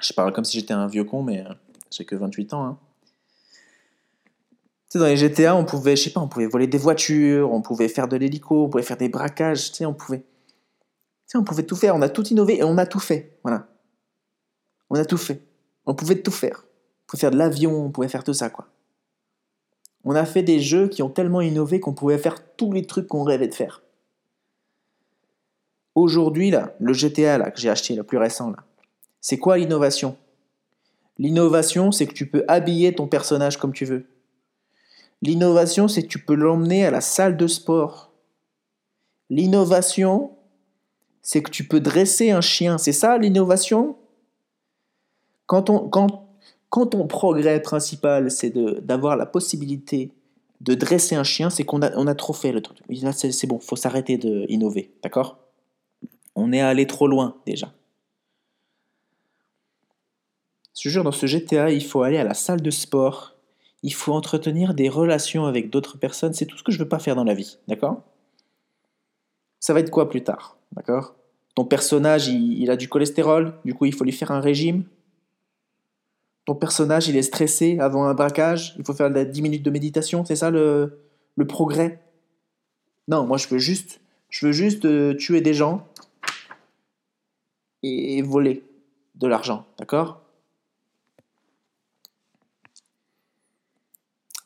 je parle comme si j'étais un vieux con, mais euh, j'ai que 28 ans. Hein. Tu sais, dans les GTA, on pouvait, je sais pas, on pouvait voler des voitures, on pouvait faire de l'hélico, on pouvait faire des braquages, tu sais, on pouvait. On pouvait tout faire, on a tout innové et on a tout fait. On a tout fait. On pouvait tout faire. On pouvait faire de l'avion, on pouvait faire tout ça, quoi. On a fait des jeux qui ont tellement innové qu'on pouvait faire tous les trucs qu'on rêvait de faire. Aujourd'hui, là, le GTA là, que j'ai acheté, le plus récent, là, c'est quoi l'innovation? L'innovation, c'est que tu peux habiller ton personnage comme tu veux. L'innovation, c'est que tu peux l'emmener à la salle de sport. L'innovation, c'est que tu peux dresser un chien. C'est ça l'innovation? Quand, on, quand, quand ton progrès principal, c'est d'avoir la possibilité de dresser un chien, c'est qu'on a, on a trop fait le truc. C'est bon, faut s'arrêter d'innover, d'accord? On est allé trop loin déjà. Je jure, dans ce GTA, il faut aller à la salle de sport, il faut entretenir des relations avec d'autres personnes, c'est tout ce que je veux pas faire dans la vie, d'accord? Ça va être quoi plus tard, d'accord? Ton personnage, il, a du cholestérol, du coup il faut lui faire un régime? Ton personnage, il est stressé avant un braquage, il faut faire 10 minutes de méditation, c'est ça le, le progrès? Non, moi je veux juste, je veux juste euh, tuer des gens et voler de l'argent, d'accord?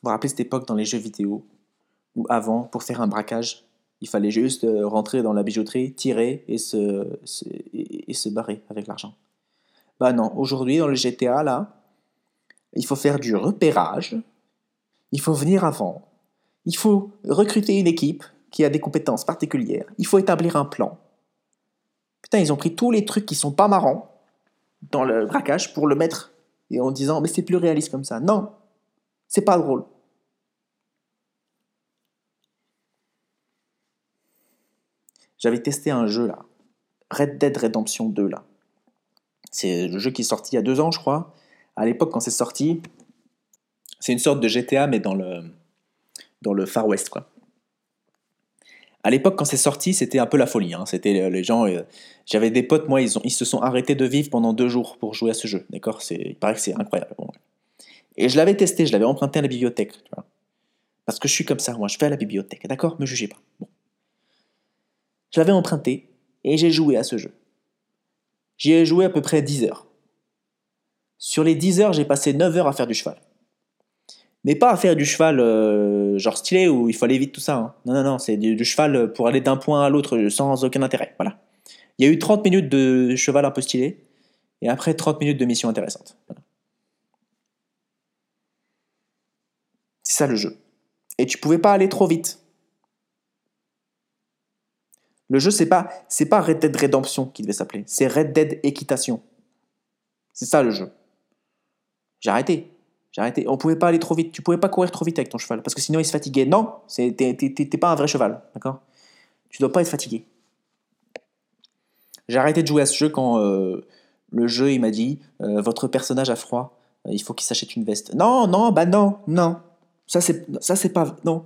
Vous vous rappelez cette époque dans les jeux vidéo où avant, pour faire un braquage, il fallait juste euh, rentrer dans la bijouterie, tirer et se, et, se barrer avec l'argent. Bah non, aujourd'hui dans le GTA là, il faut faire du repérage, il faut venir avant, il faut recruter une équipe qui a des compétences particulières, il faut établir un plan. Putain, ils ont pris tous les trucs qui sont pas marrants dans le braquage pour le mettre et en disant mais c'est plus réaliste comme ça. Non, c'est pas drôle. J'avais testé un jeu là, Red Dead Redemption 2 là. C'est le jeu qui est sorti il y a deux ans, je crois. À l'époque, quand c'est sorti, c'est une sorte de GTA, mais dans le, dans le Far West, quoi. À l'époque, quand c'est sorti, c'était un peu la folie. Hein. C'était les gens. Euh, j'avais des potes, moi, ils, ont, ils se sont arrêtés de vivre pendant deux jours pour jouer à ce jeu. D'accord? Il paraît que c'est incroyable. Et je l'avais testé, je l'avais emprunté à la bibliothèque. Tu vois Parce que je suis comme ça, moi, je vais à la bibliothèque. D'accord? Me jugez pas. Bon. Je l'avais emprunté et j'ai joué à ce jeu. J'y ai joué à peu près 10 heures. Sur les 10 heures, j'ai passé 9 heures à faire du cheval. Mais pas à faire du cheval euh, genre stylé où il faut aller vite tout ça. Hein. Non, non, non, c'est du, cheval pour aller d'un point à l'autre sans aucun intérêt. Voilà. Il y a eu 30 minutes de cheval un peu stylé et après 30 minutes de mission intéressante. C'est ça le jeu. Et tu pouvais pas aller trop vite. Le jeu, c'est pas, c'est pas Red Dead Redemption qui devait s'appeler, c'est Red Dead Équitation. C'est ça le jeu. J'ai arrêté. J'ai arrêté. On pouvait pas aller trop vite. Tu pouvais pas courir trop vite avec ton cheval parce que sinon il se fatiguait. Non, t'es pas un vrai cheval, d'accord? Tu dois pas être fatigué. J'ai arrêté de jouer à ce jeu quand euh, le jeu il m'a dit euh, votre personnage a froid, euh, il faut qu'il s'achète une veste. Non, non, bah non, non. Ça c'est ça c'est pas non.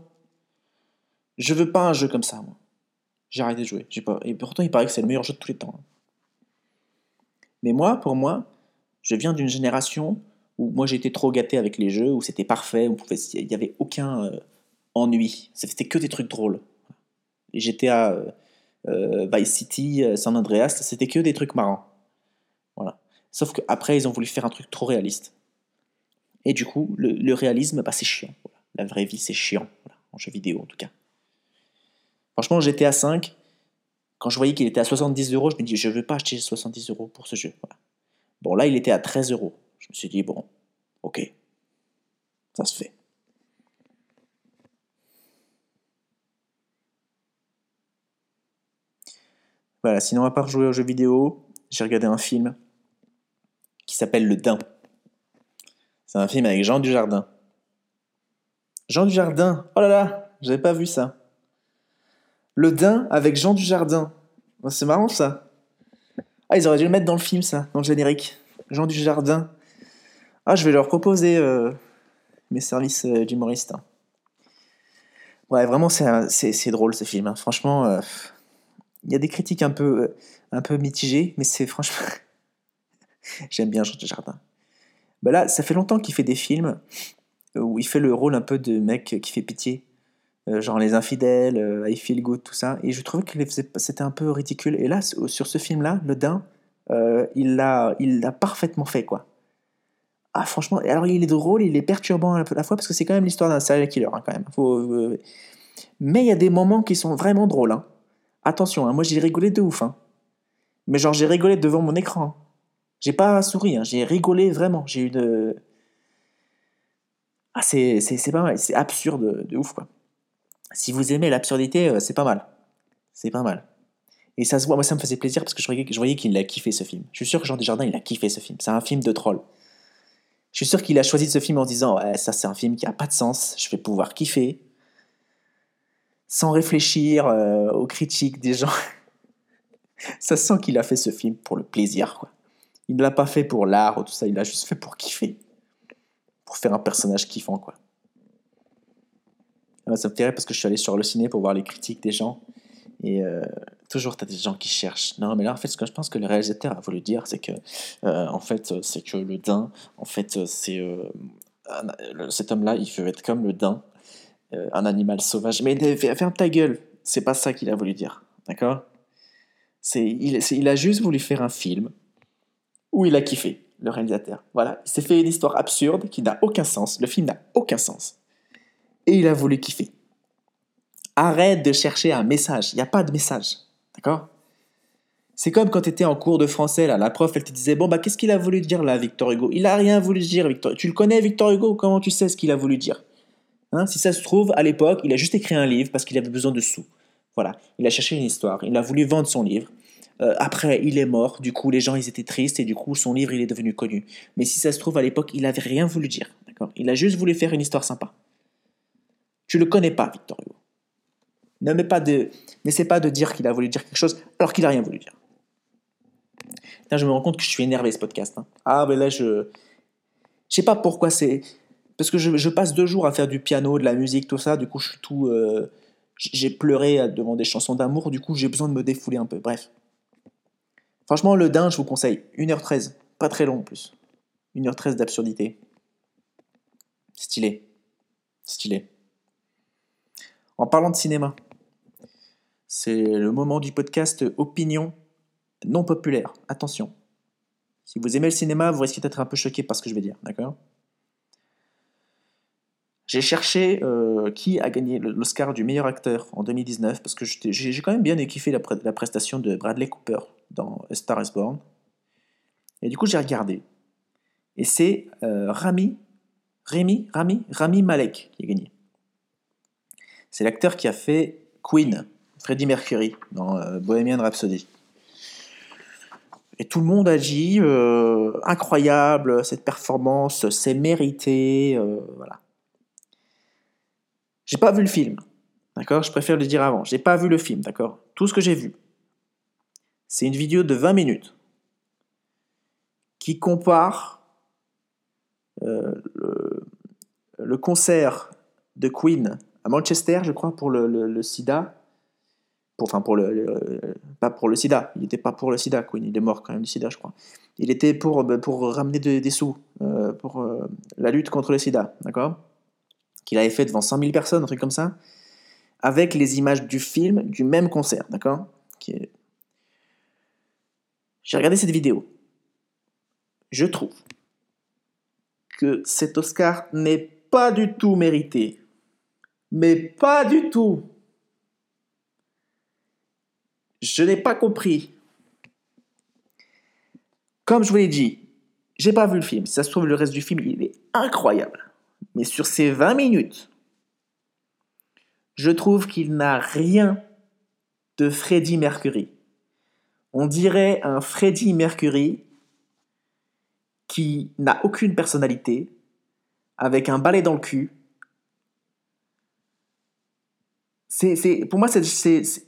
Je veux pas un jeu comme ça moi. J'ai arrêté de jouer. Pas... Et pourtant, il paraît que c'est le meilleur jeu de tous les temps. Mais moi, pour moi, je viens d'une génération où moi j'étais trop gâté avec les jeux, où c'était parfait, où pouvait... il n'y avait aucun euh, ennui. C'était que des trucs drôles. Les GTA euh, euh, Vice City, San Andreas, c'était que des trucs marrants. Voilà. Sauf qu'après, ils ont voulu faire un truc trop réaliste. Et du coup, le, réalisme, bah, c'est chiant. La vraie vie, c'est chiant. En jeu vidéo, en tout cas. Franchement, GTA 5, quand je voyais qu'il était à 70 euros, je me dis, je ne veux pas acheter 70 euros pour ce jeu. Bon, là, il était à 13 euros. Je me suis dit, bon, ok, ça se fait. Voilà, sinon, à part jouer aux jeux vidéo, j'ai regardé un film qui s'appelle Le Dain. C'est un film avec Jean Dujardin. Jean Dujardin, oh là là, j'avais pas vu ça. Le Dain avec Jean Dujardin. c'est marrant ça. Ah, ils auraient dû le mettre dans le film, ça, dans le générique. Jean Dujardin. Ah, je vais leur proposer euh, mes services euh, d'humoriste. Hein. Ouais, vraiment, c'est drôle ce film. Hein. Franchement, euh, il y a des critiques un peu, mitigées, mais c'est franchement. J'aime bien Jean Dujardin. Bah là, ça fait longtemps qu'il fait des films où il fait le rôle un peu de mec qui fait pitié. Euh, genre Les Infidèles, euh, I Feel Good, tout ça. Et je trouvais que c'était un peu ridicule. Et là, sur ce film-là, Le Dain, euh, il l'a parfaitement fait, quoi. Ah, franchement, alors il est drôle, il est perturbant à la fois parce que c'est quand même l'histoire d'un serial killer, hein, quand même. Mais il y a des moments qui sont vraiment drôles. hein. Attention, hein, moi j'ai rigolé de ouf. hein. Mais genre, j'ai rigolé devant mon écran. J'ai pas souri, j'ai rigolé vraiment. J'ai eu de. Ah, c'est pas mal, c'est absurde de ouf, quoi. Si vous aimez l'absurdité, euh, c'est pas mal. C'est pas mal. Et ça se voit, moi ça me faisait plaisir parce que je voyais, qu'il a kiffé ce film. Je suis sûr que Jean Desjardins, il a kiffé ce film. C'est un film de troll. Je suis sûr qu'il a choisi ce film en disant ça c'est un film qui a pas de sens, je vais pouvoir kiffer. Sans réfléchir euh, aux critiques des gens. ça sent qu'il a fait ce film pour le plaisir, quoi. Il ne l'a pas fait pour l'art ou tout ça, il l'a juste fait pour kiffer. Pour faire un personnage kiffant, quoi. Ah, Ça me fait parce que je suis allé sur le ciné pour voir les critiques des gens. Et euh, toujours, tu as des gens qui cherchent. Non, mais là, en fait, ce que je pense que le réalisateur a voulu dire, c'est que, euh, en fait, c'est que le daim, en fait, c'est. euh, cet homme-là, il veut être comme le daim, un animal sauvage. Mais ferme ta gueule, c'est pas ça qu'il a voulu dire. D'accord? Il a juste voulu faire un film où il a kiffé, le réalisateur. Voilà, il s'est fait une histoire absurde qui n'a aucun sens. Le film n'a aucun sens. Et il a voulu kiffer. Arrête de chercher un message. Il n'y a pas de message. D'accord? C'est comme quand tu étais en cours de français, là, la prof, elle te disait Bon, bah, qu'est-ce qu'il a voulu dire là, Victor Hugo? Il a rien voulu dire, Victor. Tu le connais, Victor Hugo? Comment tu sais ce qu'il a voulu dire? Hein, Si ça se trouve, à l'époque, il a juste écrit un livre parce qu'il avait besoin de sous. Voilà. Il a cherché une histoire. Il a voulu vendre son livre. Euh, après, il est mort. Du coup, les gens, ils étaient tristes et du coup, son livre, il est devenu connu. Mais si ça se trouve, à l'époque, il avait rien voulu dire. D'accord? Il a juste voulu faire une histoire sympa. Tu le connais pas, Victor Hugo. Ne mets pas de, n'essaie pas de dire qu'il a voulu dire quelque chose alors qu'il a rien voulu dire. Putain, je me rends compte que je suis énervé ce podcast. hein. Ah, mais là, je, je sais pas pourquoi c'est, parce que je, passe deux jours à faire du piano, de la musique, tout ça. Du coup, je suis tout, euh, j'ai pleuré devant des chansons d'amour. Du coup, j'ai besoin de me défouler un peu. Bref. Franchement, le Dain, je vous conseille. 1h13. Pas très long en plus. 1h13 d'absurdité. Stylé. Stylé. En parlant de cinéma, c'est le moment du podcast Opinion non populaire. Attention. Si vous aimez le cinéma, vous risquez d'être un peu choqué par ce que je vais dire, d'accord? J'ai cherché euh, qui a gagné l'Oscar du meilleur acteur en 2019 parce que j'ai quand même bien kiffé la, pre- la prestation de Bradley Cooper dans Star is Born. Et du coup, j'ai regardé. Et c'est euh, Rami, Rami, Rami Malek qui a gagné. C'est l'acteur qui a fait Queen, Freddie Mercury, dans euh, Bohemian Rhapsody. Et tout le monde a dit euh, incroyable, cette performance, c'est mérité, euh, voilà. J'ai pas vu le film, d'accord? Je préfère le dire avant. J'ai pas vu le film, d'accord? Tout ce que j'ai vu, c'est une vidéo de 20 minutes qui compare euh, le, le concert de Queen Manchester, je crois, pour le, le- sida. Pour, enfin, pour le, Pas pour le sida. Il n'était pas pour le sida, Queen. Il est mort quand même du sida, je crois. Il était pour, bah, pour ramener de- des sous euh, pour euh, la lutte contre le sida, d'accord? Qu'il avait fait devant 100 000 personnes, un truc comme ça. Avec les images du film du même concert, d'accord? J'ai regardé cette vidéo. Je trouve que cet Oscar n'est pas du tout mérité. Mais pas du tout. Je n'ai pas compris. Comme je vous l'ai dit, j'ai pas vu le film. Si ça se trouve, le reste du film, il est incroyable. Mais sur ces 20 minutes, je trouve qu'il n'a rien de Freddie Mercury. On dirait un Freddie Mercury qui n'a aucune personnalité, avec un balai dans le cul. C'est, pour moi, c'est-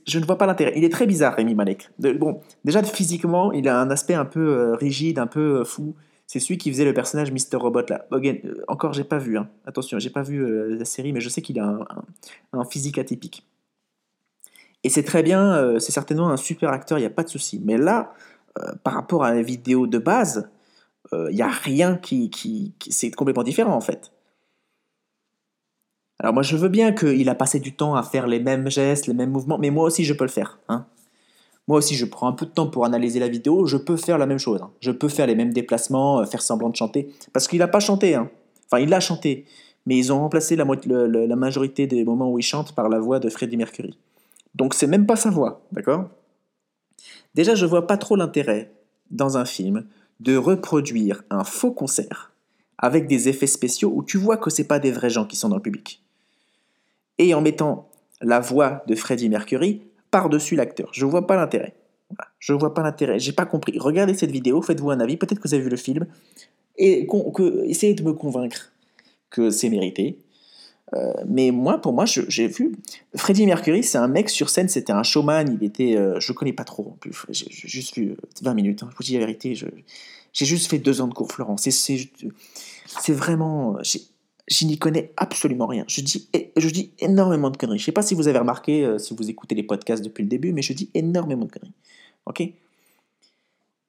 je ne vois pas l'intérêt. Il est très bizarre, Rémi Malek. Bon, déjà, physiquement, il a un aspect un peu euh, rigide, un peu euh, fou. C'est celui qui faisait le personnage Mr. Robot, là. Again, euh, encore, j'ai pas vu. hein. Attention, j'ai pas vu euh, la série, mais je sais qu'il a un, physique atypique. Et c'est très bien, c'est certainement un super acteur, il n'y a pas de souci. Mais là, par rapport à la vidéo de base, il n'y a rien qui, qui, qui- C'est complètement différent, en fait. Alors moi, je veux bien qu'il a passé du temps à faire les mêmes gestes, les mêmes mouvements, mais moi aussi, je peux le faire. Hein. Moi aussi, je prends un peu de temps pour analyser la vidéo. Je peux faire la même chose. hein. Je peux faire les mêmes déplacements, euh, faire semblant de chanter. Parce qu'il n'a pas chanté. hein. Enfin, il a chanté. Mais ils ont remplacé la, majorité des moments où il chante par la voix de Freddie Mercury. Donc, c'est même pas sa voix. D'accord? Déjà, je vois pas trop l'intérêt dans un film de reproduire un faux concert avec des effets spéciaux où tu vois que c'est pas des vrais gens qui sont dans le public. Et en mettant la voix de Freddie Mercury par-dessus l'acteur. Je vois pas l'intérêt. Voilà. Je vois pas l'intérêt. J'ai pas compris. Regardez cette vidéo, faites-vous un avis. Peut-être que vous avez vu le film. Et essayez de me convaincre que c'est mérité. Euh, mais moi, pour moi, j'ai vu. Freddie Mercury, c'est un mec sur scène, c'était un showman. Il était. euh, je connais pas trop. J'ai juste vu euh, 20 minutes. Hein, je vous dis la vérité. J'ai juste fait deux ans de cours C'est c'est vraiment. Je n'y connais absolument rien. Je dis, je dis énormément de conneries. Je sais pas si vous avez remarqué, euh, si vous écoutez les podcasts depuis le début, mais je dis énormément de conneries. Ok?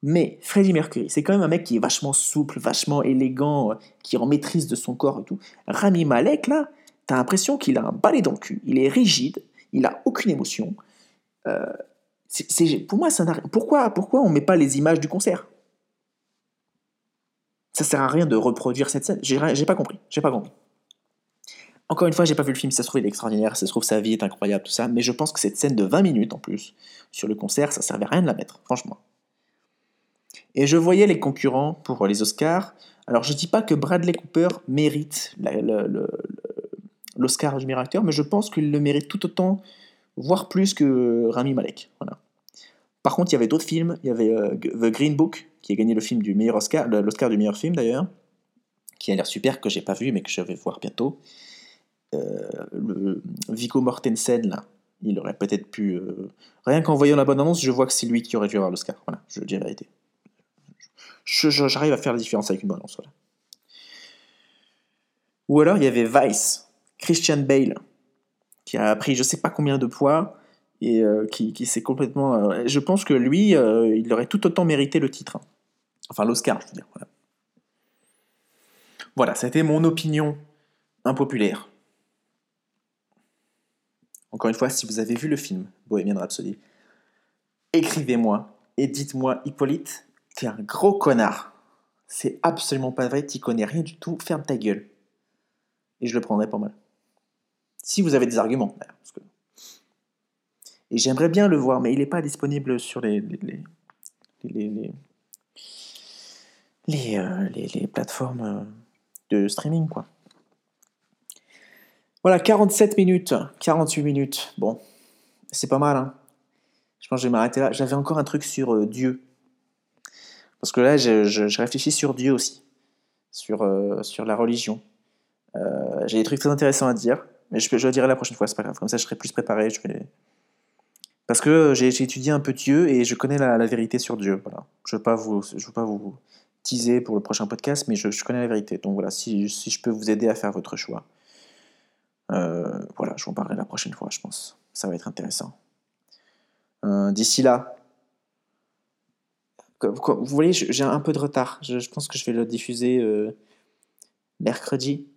Mais Freddie Mercury, c'est quand même un mec qui est vachement souple, vachement élégant, euh, qui est en maîtrise de son corps et tout. Rami Malek, là, t'as l'impression qu'il a un balai dans le cul. Il est rigide, il a aucune émotion. Euh, c'est- pour moi, ça n'a Pourquoi, pourquoi on met pas les images du concert? Ça sert à rien de reproduire cette scène. J'ai pas compris. J'ai pas compris. Encore une fois, j'ai pas vu le film, ça se trouve il est extraordinaire, ça se trouve sa vie est incroyable, tout ça, mais je pense que cette scène de 20 minutes en plus, sur le concert, ça servait à rien de la mettre, franchement. Et je voyais les concurrents pour les Oscars. Alors je dis pas que Bradley Cooper mérite l'Oscar du meilleur acteur, mais je pense qu'il le mérite tout autant, voire plus que Rami Malek. Voilà. Par contre, il y avait d'autres films. Il y avait euh, The Green Book, qui a gagné le film du meilleur Oscar, l'Oscar du meilleur film d'ailleurs, qui a l'air super, que j'ai pas vu, mais que je vais voir bientôt. Euh, Viggo Mortensen, là, il aurait peut-être pu. euh, Rien qu'en voyant la bonne annonce, je vois que c'est lui qui aurait dû avoir l'Oscar. Voilà, je dis la vérité. J'arrive à faire la différence avec une bonne annonce. Voilà. Ou alors, il y avait Vice, Christian Bale, qui a pris je sais pas combien de poids et euh, qui, s'est complètement. euh, je pense que lui, il aurait tout autant mérité le titre. hein. Enfin, l'Oscar, je veux dire. Voilà, voilà c'était mon opinion impopulaire. Encore une fois, si vous avez vu le film Bohemian Rhapsody, écrivez-moi et dites-moi, Hippolyte, t'es un gros connard. C'est absolument pas vrai, t'y connais rien du tout, ferme ta gueule. Et je le prendrai pas mal. Si vous avez des arguments, Et j'aimerais bien le voir, mais il n'est pas disponible sur les, euh, les- les plateformes euh, de streaming, quoi. Voilà, 47 minutes, 48 minutes. Bon, c'est pas mal, hein. Je pense que je vais m'arrêter là. J'avais encore un truc sur euh, Dieu. Parce que là, je, je- réfléchis sur Dieu aussi. Sur, sur la religion. J'ai des trucs très intéressants à dire. Mais je, je le dirai la prochaine fois, c'est pas grave. Comme ça, je serai plus préparé. Parce que j'ai j'ai étudié un peu Dieu et je connais la, la vérité sur Dieu. Voilà. Je ne veux, pas vous- je veux pas vous teaser pour le prochain podcast, mais je, connais la vérité. Donc voilà, si, je peux vous aider à faire votre choix. Euh, voilà, je vous en parlerai la prochaine fois, je pense. Ça va être intéressant. Euh, D'ici là, vous voyez, j'ai un peu de retard. Je, pense que je vais le diffuser euh, mercredi.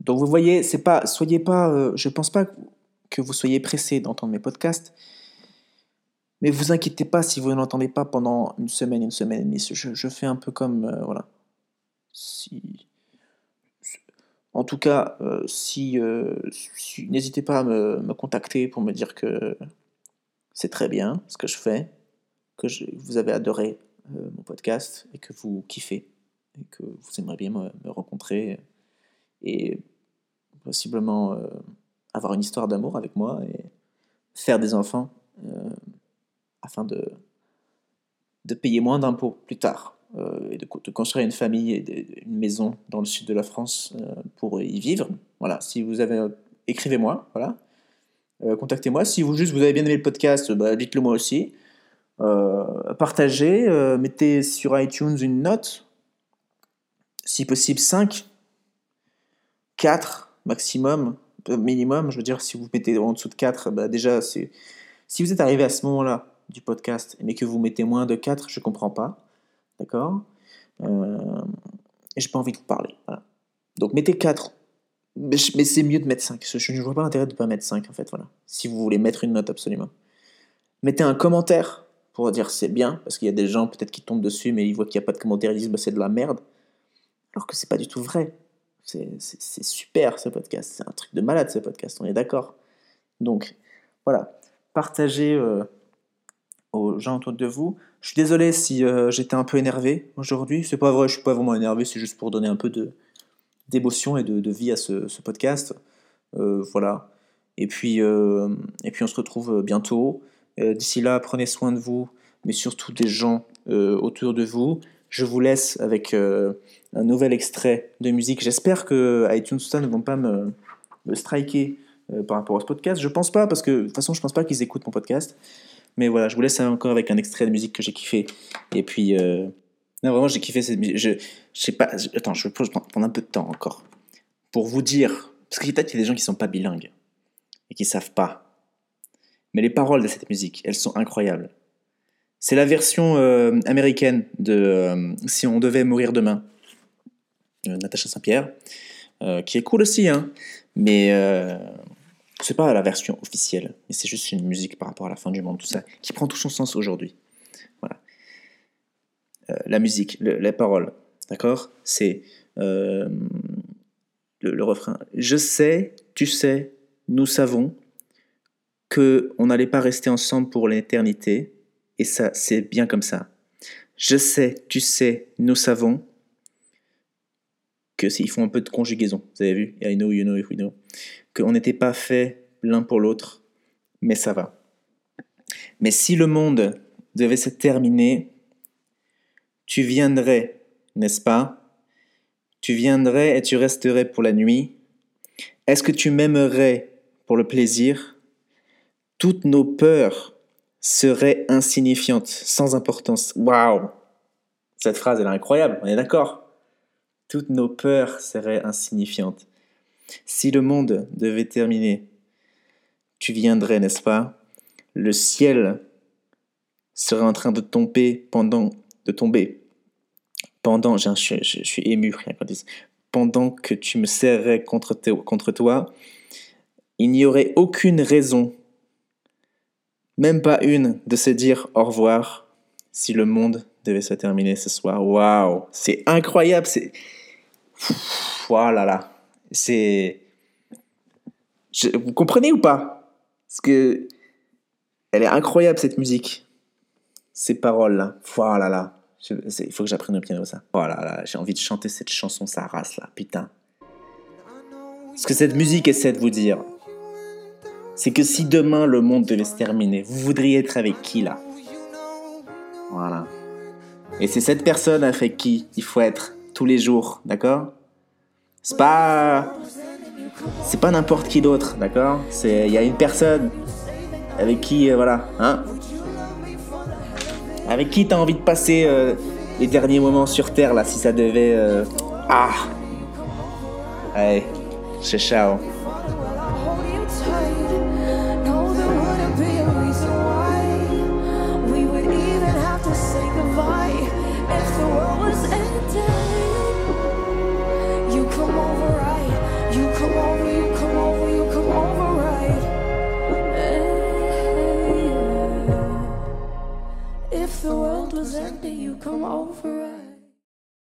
Donc vous voyez, c'est pas, soyez pas, je pense pas que vous soyez pressé d'entendre mes podcasts, mais vous inquiétez pas si vous n'entendez pas pendant une semaine, une semaine et demie. Je, fais un peu comme, euh, voilà. Si, en tout cas, euh, si, euh, si- n'hésitez pas à me, contacter pour me dire que c'est très bien ce que je fais, que vous avez adoré mon podcast et que vous kiffez et que vous aimeriez bien me, rencontrer et possiblement avoir une histoire d'amour avec moi et faire des enfants afin de, de payer moins d'impôts plus tard euh, et de, co- de construire une famille et une maison dans le sud de la France euh, pour y vivre. Voilà, si vous avez... Écrivez-moi, voilà. Euh, Contactez-moi. Si vous juste vous avez bien aimé le podcast, bah, dites-le moi aussi. Euh, partagez, euh, mettez sur iTunes une note, si possible 5, 4 maximum, euh, minimum, je veux dire, si vous mettez en dessous de 4, bah déjà. Si vous êtes arrivé à ce moment-là du podcast, mais que vous mettez moins de 4, je comprends pas, d'accord? Euh, j'ai pas envie de vous parler. Donc mettez 4, mais, c'est mieux de mettre 5, je ne vois pas l'intérêt de ne pas mettre 5, en fait, voilà. Si vous voulez mettre une note, absolument. Mettez un commentaire pour dire c'est bien, parce qu'il y a des gens peut-être qui tombent dessus, mais ils voient qu'il n'y a pas de commentaire, ils disent bah, c'est de la merde. Alors que c'est pas du tout vrai. C'est super ce podcast, c'est un truc de malade ce podcast, on est d'accord. Donc voilà, partagez euh, aux gens autour de vous. Je suis désolé si euh, j'étais un peu énervé aujourd'hui, c'est pas vrai, je suis pas vraiment énervé, c'est juste pour donner un peu d'émotion et de, vie à ce, podcast. Euh, voilà. Et puis, euh, et puis on se retrouve bientôt. D'ici là, prenez soin de vous, mais surtout des gens autour de vous. Je vous laisse avec un nouvel extrait de musique. J'espère que iTunes ça ne vont pas me, me striker par rapport à ce podcast. Je pense pas, parce que de toute façon, je pense pas qu'ils écoutent mon podcast. Mais voilà, je vous laisse encore avec un extrait de musique que j'ai kiffé. Et puis, euh, non, vraiment, j'ai kiffé cette musique. Je, je sais pas, attends, je vais prendre un peu de temps encore pour vous dire, parce que peut-être qu'il y a des gens qui sont pas bilingues et qui savent pas. Mais les paroles de cette musique, elles sont incroyables. C'est la version euh, américaine de euh, Si on devait mourir demain, Natacha Saint-Pierre, qui est cool aussi, hein, mais c'est pas la version officielle, mais c'est juste une musique par rapport à la fin du monde, tout ça, qui prend tout son sens aujourd'hui. Voilà. Euh, la musique, le- les paroles, d'accord? C'est euh, le, refrain. Je sais, tu sais, nous savons que on n'allait pas rester ensemble pour l'éternité, et ça, c'est bien comme ça. Je sais, tu sais, nous savons que s'ils font un peu de conjugaison, vous avez vu, I know, you know, we know, qu'on n'était pas fait l'un pour l'autre, mais ça va. Mais si le monde devait se terminer, tu viendrais, n'est-ce pas? Tu viendrais et tu resterais pour la nuit. Est-ce que tu m'aimerais pour le plaisir? Toutes nos peurs seraient insignifiantes, sans importance. Waouh Cette phrase, est incroyable, on est d'accord? Toutes nos peurs seraient insignifiantes. Si le monde devait terminer, tu viendrais, n'est-ce pas? Le ciel serait en train de tomber pendant de tomber pendant je, suis ému rien pendant que tu me serrais contre, contre toi il n'y aurait aucune raison même pas une de se dire au revoir si le monde devait se terminer ce soir. Waouh! C'est incroyable c'est voilà là c'est Je- vous comprenez ou pas? Parce que elle est incroyable cette musique. Ces paroles là voilà là Je- c'est- il faut que j'apprenne au piano ça. Voilà là j'ai envie de chanter cette chanson sa race là. Putain. Ce que cette musique essaie de vous dire c'est que si demain le monde devait se terminer vous voudriez être avec qui là? Voilà. Et c'est cette personne avec qui il faut être tous les jours d'accord? C'est pas c'est pas n'importe qui d'autre d'accord? C'est il y a une personne avec qui euh, voilà hein? Avec qui t'as envie de passer euh, les derniers moments sur terre là si ça devait euh, ah! Allez c'est ciao. Was ending, you come over right.